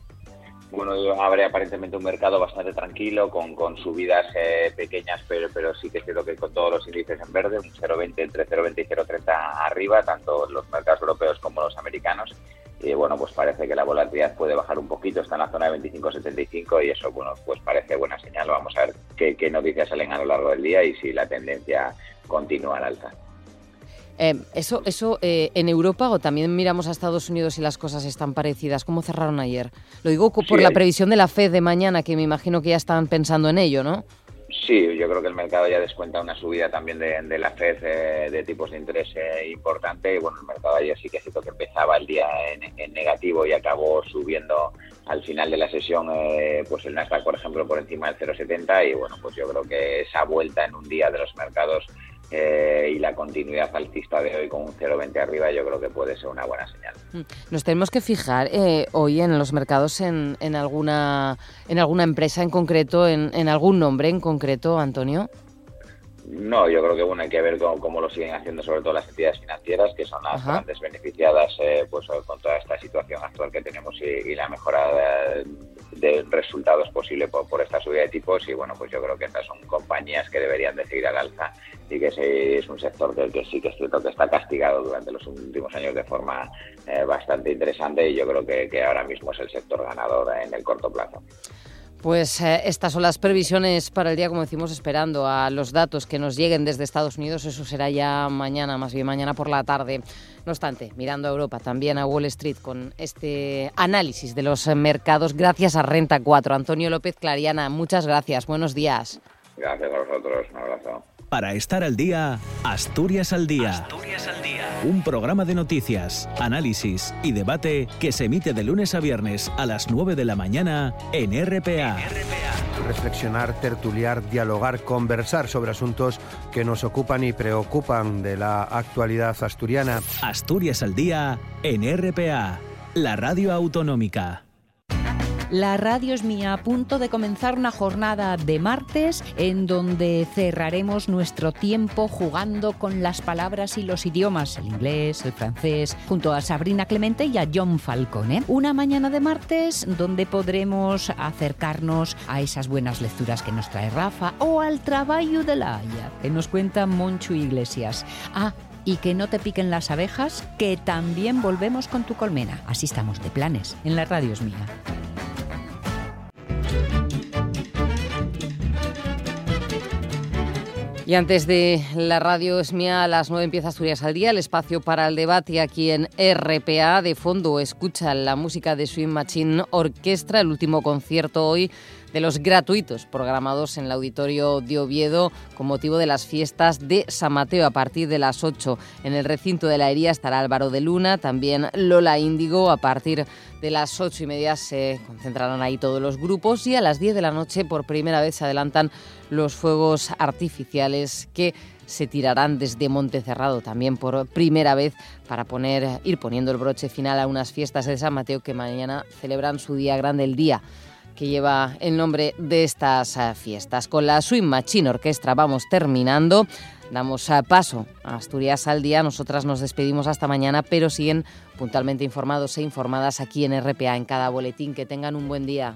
Bueno, abre aparentemente un mercado bastante tranquilo, con, subidas eh, pequeñas, pero, pero sí que es cierto que con todos los índices en verde, un 0,20 entre 0,20 y 0,30 arriba, tanto los mercados europeos como los americanos. Y bueno, pues parece que la volatilidad puede bajar un poquito, está en la zona de 25,75 y eso, bueno, pues parece buena señal. Vamos a ver qué, qué noticias salen a lo largo del día y si la tendencia continúa al alza. Eh, eso, eso eh, en Europa o también miramos a Estados Unidos y las cosas están parecidas. ¿Cómo cerraron ayer? Lo digo por la previsión de la Fed de mañana, que me imagino que ya están pensando en ello, ¿no? Sí, yo creo que el mercado ya descuenta una subida también de, la Fed eh, de tipos de interés importante. Y bueno, el mercado ayer sí que es que empezaba el día en, negativo y acabó subiendo al final de la sesión, pues el Nasdaq, por ejemplo, por encima del 0,70. Y bueno, pues yo creo que esa vuelta en un día de los mercados eh, y la continuidad alcista de hoy con un 0,20 arriba yo creo que puede ser una buena señal. Mm. Nos tenemos que fijar eh, hoy en los mercados en, en, alguna, en alguna empresa en concreto, en, en algún nombre en concreto, Antonio. No, yo creo que bueno hay que ver cómo, lo siguen haciendo sobre todo las entidades financieras que son las grandes beneficiadas eh, pues con toda esta situación actual que tenemos y, la mejora de, resultados posible por, por, esta subida de tipos y bueno pues yo creo que estas son compañías que deberían de seguir al alza y que es un sector que, sí que es cierto que está castigado durante los últimos años de forma eh, bastante interesante y yo creo que ahora mismo es el sector ganador en el corto plazo. Pues eh, estas son las previsiones para el día, como decimos, esperando a los datos que nos lleguen desde Estados Unidos. Eso será ya mañana, más bien mañana por la tarde. No obstante, mirando a Europa, también a Wall Street con este análisis de los mercados gracias a Renta 4. Antonio López Clariana, muchas gracias. Buenos días. Gracias a vosotros. Un abrazo. Para estar al día, Asturias al día. Asturias al día. Un programa de noticias, análisis y debate que se emite de lunes a viernes a las 9 de la mañana en RPA. Reflexionar, tertuliar, dialogar, conversar sobre asuntos que nos ocupan y preocupan de la actualidad asturiana. Asturias al día en RPA, la radio autonómica. La radio es mía a punto de comenzar una jornada de martes en donde cerraremos nuestro tiempo jugando con las palabras y los idiomas, el inglés, el francés, junto a Sabrina Clemente y a John Falcone. Una mañana de martes donde podremos acercarnos a esas buenas lecturas que nos trae Rafa o al trabajo de la Haya, que nos cuenta Monchu Iglesias. Ah, y que no te piquen las abejas, que también volvemos con tu colmena. Así estamos de planes en la radio es mía. Y antes de la radio es mía, a las 9 empieza Asturias al día, el espacio para el debate aquí en RPA. De fondo escucha la música de Swing Machine Orquestra, el último concierto hoy de los gratuitos programados en el auditorio de Oviedo con motivo de las fiestas de San Mateo a partir de las 8. En el recinto de la Hería estará Álvaro de Luna, también Lola Índigo. A partir de las ocho y media se concentrarán ahí todos los grupos y a las 10 de la noche por primera vez se adelantan los fuegos artificiales que se tirarán desde Montecerrado también por primera vez para poner, ir poniendo el broche final a unas fiestas de San Mateo que mañana celebran su día grande, el día que lleva el nombre de estas eh, fiestas. Con la Swing Machine Orquestra vamos terminando. Damos eh, paso a Asturias al día. Nosotras nos despedimos hasta mañana, pero siguen puntualmente informados e informadas aquí en RPA en cada boletín. Que tengan un buen día.